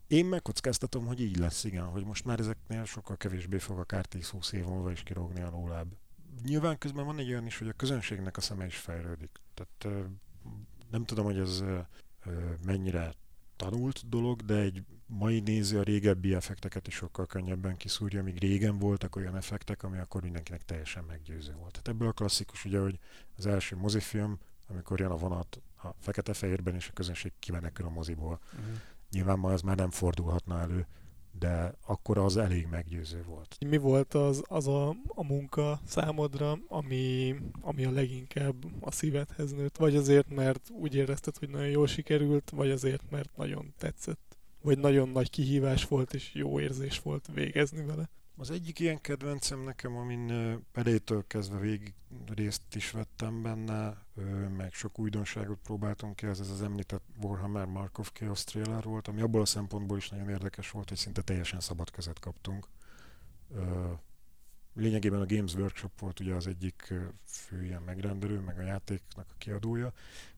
Én megkockáztatom, hogy így lesz, igen, hogy most már ezeknél sokkal kevésbé fog akár 10-20 év múlva is kirogni a lóláb. Nyilván közben van egy olyan is, hogy a közönségnek a szeme is fejlődik. Tehát nem tudom, hogy ez mennyire tanult dolog, de egy mai néző a régebbi effekteket is sokkal könnyebben kiszúrja, míg régen voltak olyan effektek, ami akkor mindenkinek teljesen meggyőző volt. Tehát ebből a klasszikus ugye, hogy az első mozifilm, amikor jön a vonat a fekete-fehérben, és a közönség kimenekül a moziból. Uh-huh. Nyilván ma ez már nem fordulhatna elő, de akkor az elég meggyőző volt. Mi volt az, az a, a munka számodra, ami, ami a leginkább a szívedhez nőtt? Vagy azért, mert úgy érezted, hogy nagyon jól sikerült, vagy azért, mert nagyon tetszett? Vagy nagyon nagy kihívás volt, és jó érzés volt végezni vele? Az egyik ilyen kedvencem nekem, amin elejétől kezdve végig részt is vettem benne, meg sok újdonságot próbáltunk ki, ez, ez az említett Warhammer Markov Chaos trailer volt, ami abból a szempontból is nagyon érdekes volt, hogy szinte teljesen szabad kezet kaptunk. Lényegében a Games Workshop volt ugye az egyik fő ilyen megrendelő, meg a játéknak a kiadója.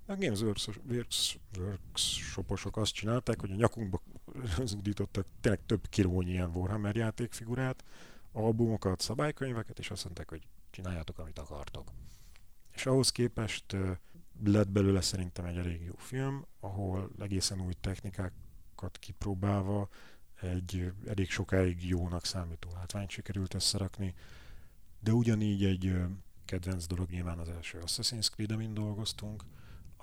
A Games Workshoposok azt csinálták, hogy a nyakunkba zúdítottak tényleg több kilónyi ilyen Warhammer játékfigurát, albumokat, szabálykönyveket, és azt mondták, hogy csináljátok, amit akartok. És ahhoz képest lett belőle szerintem egy elég jó film, ahol egészen új technikákat kipróbálva egy elég sokáig jónak számító látványt sikerült összerakni, de ugyanígy egy kedvenc dolog nyilván az első Assassin's Creed, amin dolgoztunk,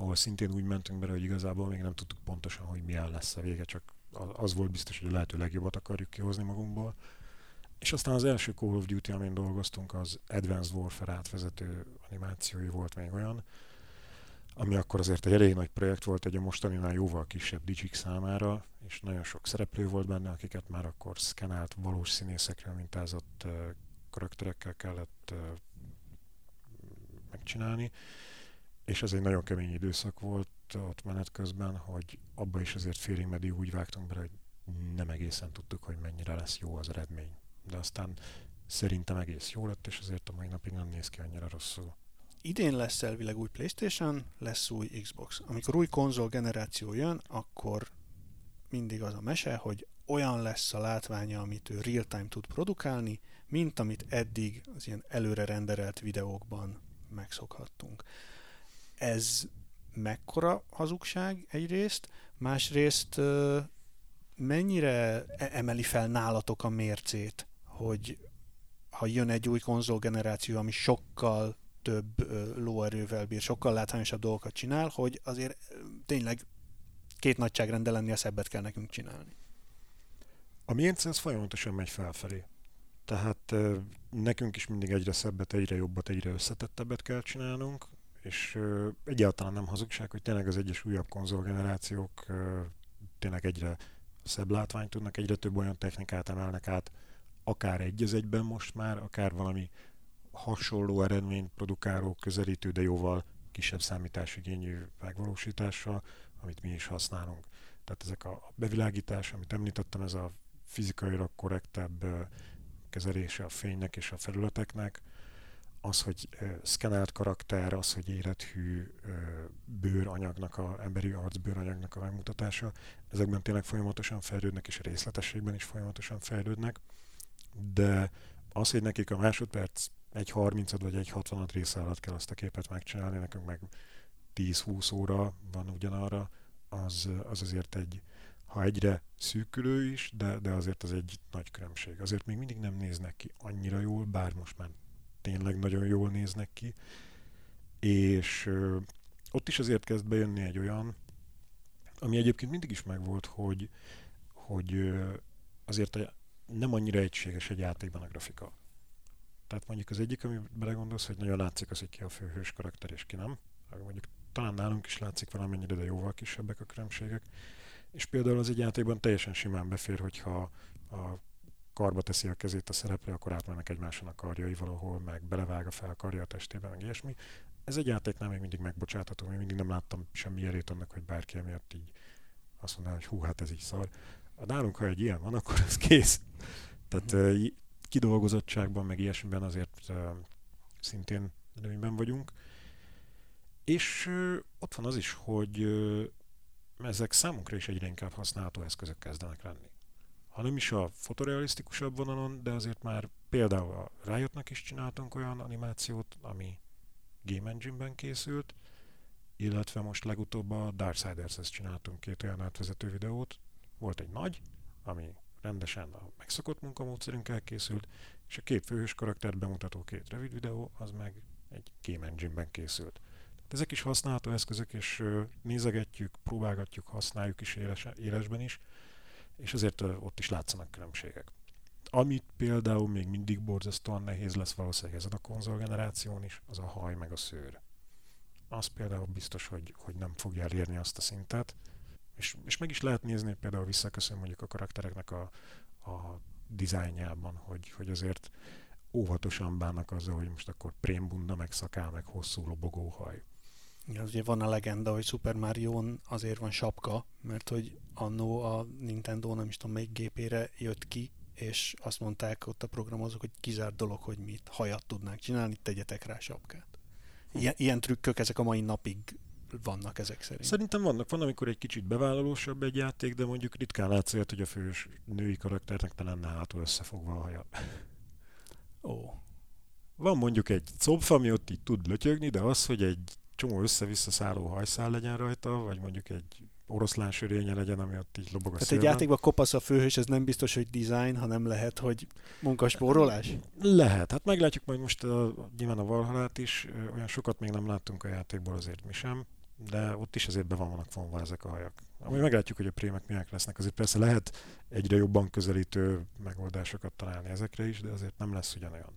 ahol szintén úgy mentünk bele, hogy igazából még nem tudtuk pontosan, hogy milyen lesz a vége, csak az volt biztos, hogy a lehető legjobbat akarjuk kihozni magunkból. És aztán az első Call of Duty, amin dolgoztunk, az Advanced Warfare átvezető animációi volt még olyan, ami akkor azért egy elég nagy projekt volt, egy a mostaninál jóval kisebb Digic számára, és nagyon sok szereplő volt benne, akiket már akkor szkenált valós színészekre mintázott karakterekkel kellett megcsinálni, és ez egy nagyon kemény időszak volt ott menet közben, hogy abba is azért félig meddig úgy vágtunk bele, hogy nem egészen tudtuk, hogy mennyire lesz jó az eredmény. De aztán szerintem egész jó lett, és azért a mai napig nem néz ki annyira rosszul. Idén lesz elvileg új Playstation, lesz új Xbox. Amikor új konzol generáció jön, akkor mindig az a mese, hogy olyan lesz a látványa, amit ő real-time tud produkálni, mint amit eddig az ilyen előre renderelt videókban megszokhattunk. Ez mekkora hazugság egyrészt, másrészt mennyire e- emeli fel nálatok a mércét, hogy ha jön egy új konzolgeneráció, ami sokkal több lóerővel bír, sokkal látványosabb dolgokat csinál, hogy azért tényleg két nagyságrendel lenni a szebbet kell nekünk csinálni. A mérce az folyamatosan megy felfelé. Tehát nekünk is mindig egyre szebbet, egyre jobbat, egyre összetettebbet kell csinálnunk, és egyáltalán nem hazugság, hogy tényleg az egyes újabb konzolgenerációk tényleg egyre szebb látványt tudnak, egyre több olyan technikát emelnek át, akár egy az egyben most már, akár valami hasonló eredményt produkáló, közelítő, de jóval kisebb számításigényű megvalósítással, amit mi is használunk. Tehát ezek a bevilágítás, amit említettem, ez a fizikailag korrektebb kezelése a fénynek és a felületeknek, az, hogy szkenelt karakter, az, hogy élethű bőranyagnak, a emberi arcbőranyagnak a megmutatása, ezekben tényleg folyamatosan fejlődnek, és részletességben is folyamatosan fejlődnek, de az, hogy nekik a másodperc egy 30 vagy egy 60 része alatt kell azt a képet megcsinálni, nekünk meg 10-20 óra van ugyanarra, az, az azért egy, ha egyre szűkülő is, de, de azért az egy nagy különbség. Azért még mindig nem néznek ki annyira jól, bár most már tényleg nagyon jól néznek ki, és ott is azért kezd bejönni egy olyan, ami egyébként mindig is megvolt, hogy, hogy azért nem annyira egységes egy játékban a grafika. Tehát mondjuk az egyik, ami belegondolsz, hogy nagyon látszik az, hogy ki a főhős karakter és ki nem. Mondjuk talán nálunk is látszik valamennyire, de jóval kisebbek a különbségek. És például az egy játékban teljesen simán befér, hogyha a karba teszi a kezét a szereplő, akkor átmennek egymáson a karjai valahol, meg belevág a fel a karja a testébe, meg ilyesmi. Ez egy játéknál még mindig megbocsátható, még mindig nem láttam semmi jelét annak, hogy bárki emiatt így azt mondaná, hogy hú, hát ez így szar. A nálunk, ha egy ilyen van, akkor ez kész. Tehát uh, kidolgozottságban, meg ilyesmiben azért uh, szintén előnyben vagyunk. És uh, ott van az is, hogy uh, ezek számunkra is egyre inkább használható eszközök kezdenek lenni ha nem is a fotorealisztikusabb vonalon, de azért már például a Riotnak is csináltunk olyan animációt, ami Game Engine-ben készült, illetve most legutóbb a Darksiders-hez csináltunk két olyan átvezető videót. Volt egy nagy, ami rendesen a megszokott munkamódszerünkkel készült, és a két főhős karaktert bemutató két rövid videó, az meg egy Game Engine-ben készült. Tehát ezek is használható eszközök, és nézegetjük, próbálgatjuk, használjuk is éles, élesben is, és azért ott is látszanak különbségek. Amit például még mindig borzasztóan nehéz lesz valószínűleg ezen a konzolgeneráción is, az a haj meg a szőr. Az például biztos, hogy, hogy nem fogja elérni azt a szintet, és, és meg is lehet nézni, például visszaköszön mondjuk a karaktereknek a, a dizájnjában, hogy, hogy azért óvatosan bánnak azzal, hogy most akkor prémbunda, meg szakál, meg hosszú lobogó haj. Ja, ugye van a legenda, hogy Super mario azért van sapka, mert hogy annó a Nintendo nem is tudom melyik gépére jött ki, és azt mondták ott a programozók, hogy kizárt dolog, hogy mit hajat tudnánk csinálni, tegyetek rá sapkát. Ilyen, ilyen trükkök ezek a mai napig vannak ezek szerint. Szerintem vannak. Van, amikor egy kicsit bevállalósabb egy játék, de mondjuk ritkán látsz olyat, hogy a fős női karakternek ne lenne hátul összefogva a haja. Ó. Van mondjuk egy copf, ami ott így tud lötyögni, de az, hogy egy csomó össze-vissza szálló hajszál legyen rajta, vagy mondjuk egy oroszlán sörénye legyen, ami ott így lobog a Tehát egy játékban kopasz a főhős, ez nem biztos, hogy design, hanem lehet, hogy munkaspórolás? Lehet. Hát meglátjuk majd most a, nyilván a Valhalát is. Olyan sokat még nem láttunk a játékból, azért mi sem de ott is azért be vannak vonva ezek a hajak. Ami meglátjuk, hogy a prémek milyenek lesznek. Azért persze lehet egyre jobban közelítő megoldásokat találni ezekre is, de azért nem lesz ugyanolyan.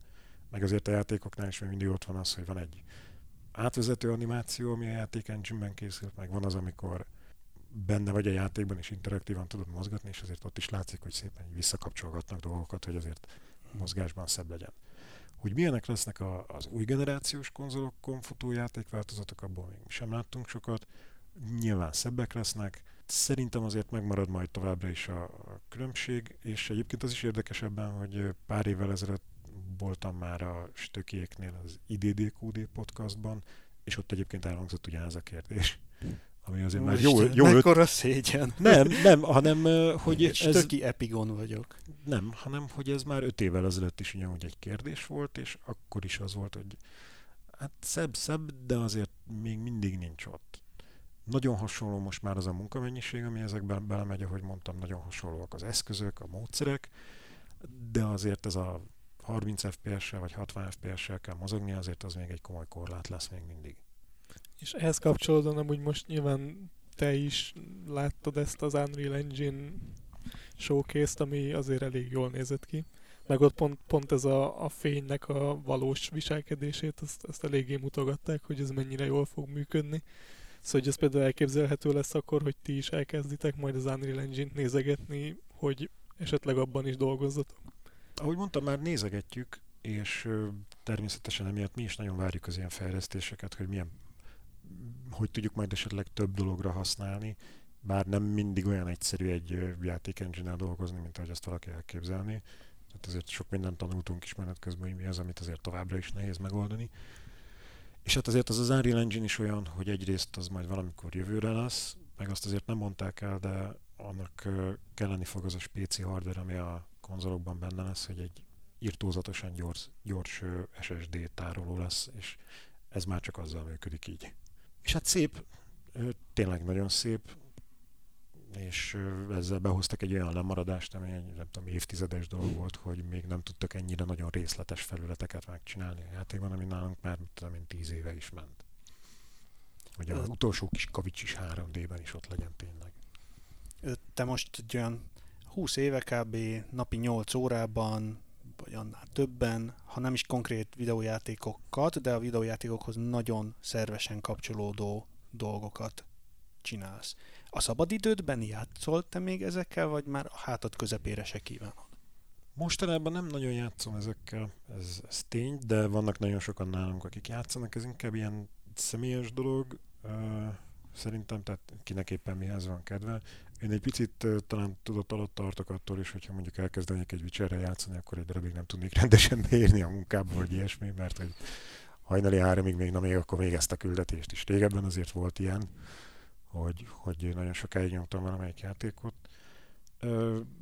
Meg azért a játékoknál is még mindig ott van az, hogy van egy átvezető animáció, ami a játék engine-ben készült, meg van az, amikor benne vagy a játékban, és interaktívan tudod mozgatni, és azért ott is látszik, hogy szépen visszakapcsolgatnak dolgokat, hogy azért mozgásban szebb legyen. Hogy milyenek lesznek a, az új generációs konzolokon futó játékváltozatok, abból még sem láttunk sokat. Nyilván szebbek lesznek. Szerintem azért megmarad majd továbbra is a, a különbség, és egyébként az is érdekes ebben, hogy pár évvel ezelőtt voltam már a Stökieknél az IDDQD podcastban, és ott egyébként elhangzott ugyanez a kérdés. Ami azért már jó, jó Mekkora öt... szégyen. Nem, nem, hanem hogy ez... Stöki epigon vagyok. Nem, hanem hogy ez már öt évvel ezelőtt is ugyanúgy egy kérdés volt, és akkor is az volt, hogy hát szebb-szebb, de azért még mindig nincs ott. Nagyon hasonló most már az a munkamennyiség, ami ezekben belemegy, ahogy mondtam, nagyon hasonlóak az eszközök, a módszerek, de azért ez a 30 FPS-sel vagy 60 FPS-sel kell mozogni, azért az még egy komoly korlát lesz még mindig. És ehhez kapcsolódóan amúgy most nyilván te is láttad ezt az Unreal Engine showcase ami azért elég jól nézett ki. Meg ott pont, pont ez a, a fénynek a valós viselkedését, azt, azt eléggé mutogatták, hogy ez mennyire jól fog működni. Szóval, hogy ez például elképzelhető lesz akkor, hogy ti is elkezditek majd az Unreal Engine-t nézegetni, hogy esetleg abban is dolgozzatok ahogy mondtam, már nézegetjük, és természetesen emiatt mi is nagyon várjuk az ilyen fejlesztéseket, hogy milyen, hogy tudjuk majd esetleg több dologra használni. bár nem mindig olyan egyszerű egy játék engine dolgozni, mint ahogy azt valaki elképzelni. Tehát ezért sok mindent tanultunk is menet közben, hogy mi az, amit azért továbbra is nehéz megoldani. És hát azért az az Unreal Engine is olyan, hogy egyrészt az majd valamikor jövőre lesz, meg azt azért nem mondták el, de annak kelleni fog az a spéci hardware, ami a konzolokban benne lesz, hogy egy irtózatosan gyors, gyors SSD tároló lesz, és ez már csak azzal működik így. És hát szép, tényleg nagyon szép, és ezzel behoztak egy olyan lemaradást, ami egy nem tudom, évtizedes dolog volt, hogy még nem tudtak ennyire nagyon részletes felületeket megcsinálni a játékban, ami nálunk már tudom én tíz éve is ment. Hogy az utolsó kis kavics is 3D-ben is ott legyen tényleg. Te most egy olyan 20 éve kb. napi 8 órában, vagy annál többen, ha nem is konkrét videójátékokat, de a videójátékokhoz nagyon szervesen kapcsolódó dolgokat csinálsz. A szabadidődben játszol te még ezekkel, vagy már a hátad közepére se kívánod? Mostanában nem nagyon játszom ezekkel, ez, ez tény, de vannak nagyon sokan nálunk, akik játszanak, ez inkább ilyen személyes dolog, szerintem, tehát kinek éppen mihez van kedve. Én egy picit talán tudott alatt tartok attól is, hogyha mondjuk elkezdenék egy Witcherre játszani, akkor egy darabig nem tudnék rendesen beírni a munkába, vagy ilyesmi, mert hogy hajnali háromig még, na még akkor még ezt a küldetést is. Régebben azért volt ilyen, hogy, hogy nagyon sokáig nyomtam valamelyik játékot.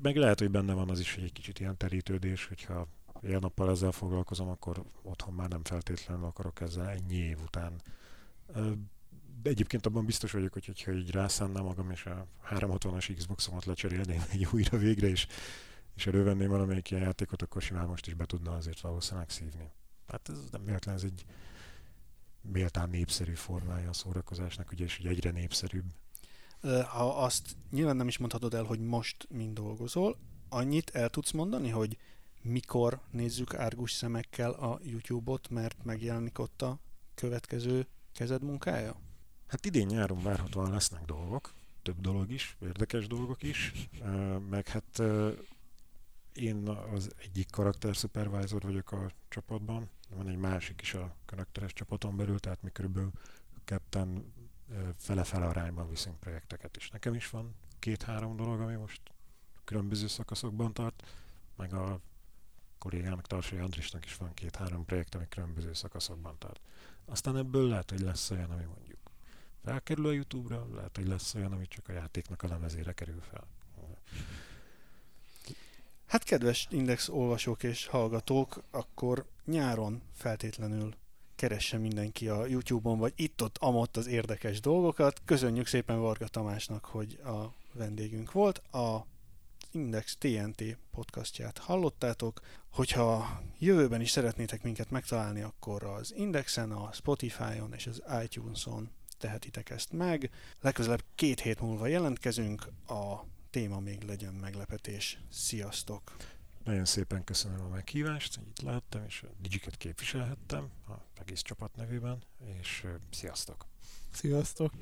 Meg lehet, hogy benne van az is, hogy egy kicsit ilyen terítődés, hogyha ilyen nappal ezzel foglalkozom, akkor otthon már nem feltétlenül akarok ezzel ennyi év után. De egyébként abban biztos vagyok, hogy ha így rászánnám magam, és a 360-as Xboxomat lecserélném egy újra végre, és, és elővenném valamelyik ilyen játékot, akkor simán most is be tudna azért valószínűleg szívni. Hát ez nem véletlen, ez egy méltán népszerű formája a szórakozásnak, ugye, és egyre népszerűbb. Azt nyilván nem is mondhatod el, hogy most mind dolgozol, annyit el tudsz mondani, hogy mikor nézzük árgus szemekkel a YouTube-ot, mert megjelenik ott a következő kezed munkája? Hát idén nyáron várhatóan lesznek dolgok, több dolog is, érdekes dolgok is, meg hát én az egyik karakter supervisor vagyok a csapatban, van egy másik is a karakteres csapaton belül, tehát mi körülbelül ketten fele-fele arányban viszünk projekteket, és nekem is van két-három dolog, ami most különböző szakaszokban tart, meg a kollégának, Tarsai Andrisnak is van két-három projekt, ami különböző szakaszokban tart. Aztán ebből lehet, hogy lesz olyan, ami mondjuk felkerül a YouTube-ra, lehet, hogy lesz olyan, ami csak a játéknak a lemezére kerül fel. Hát kedves Index olvasók és hallgatók, akkor nyáron feltétlenül keresse mindenki a YouTube-on, vagy itt-ott, amott az érdekes dolgokat. Köszönjük szépen Varga Tamásnak, hogy a vendégünk volt. A Index TNT podcastját hallottátok. Hogyha jövőben is szeretnétek minket megtalálni, akkor az Indexen, a Spotify-on és az iTunes-on tehetitek ezt meg. Legközelebb két hét múlva jelentkezünk, a téma még legyen meglepetés. Sziasztok! Nagyon szépen köszönöm a meghívást, hogy itt lehettem, és a Digiket képviselhettem a egész csapat nevében, és sziasztok! Sziasztok!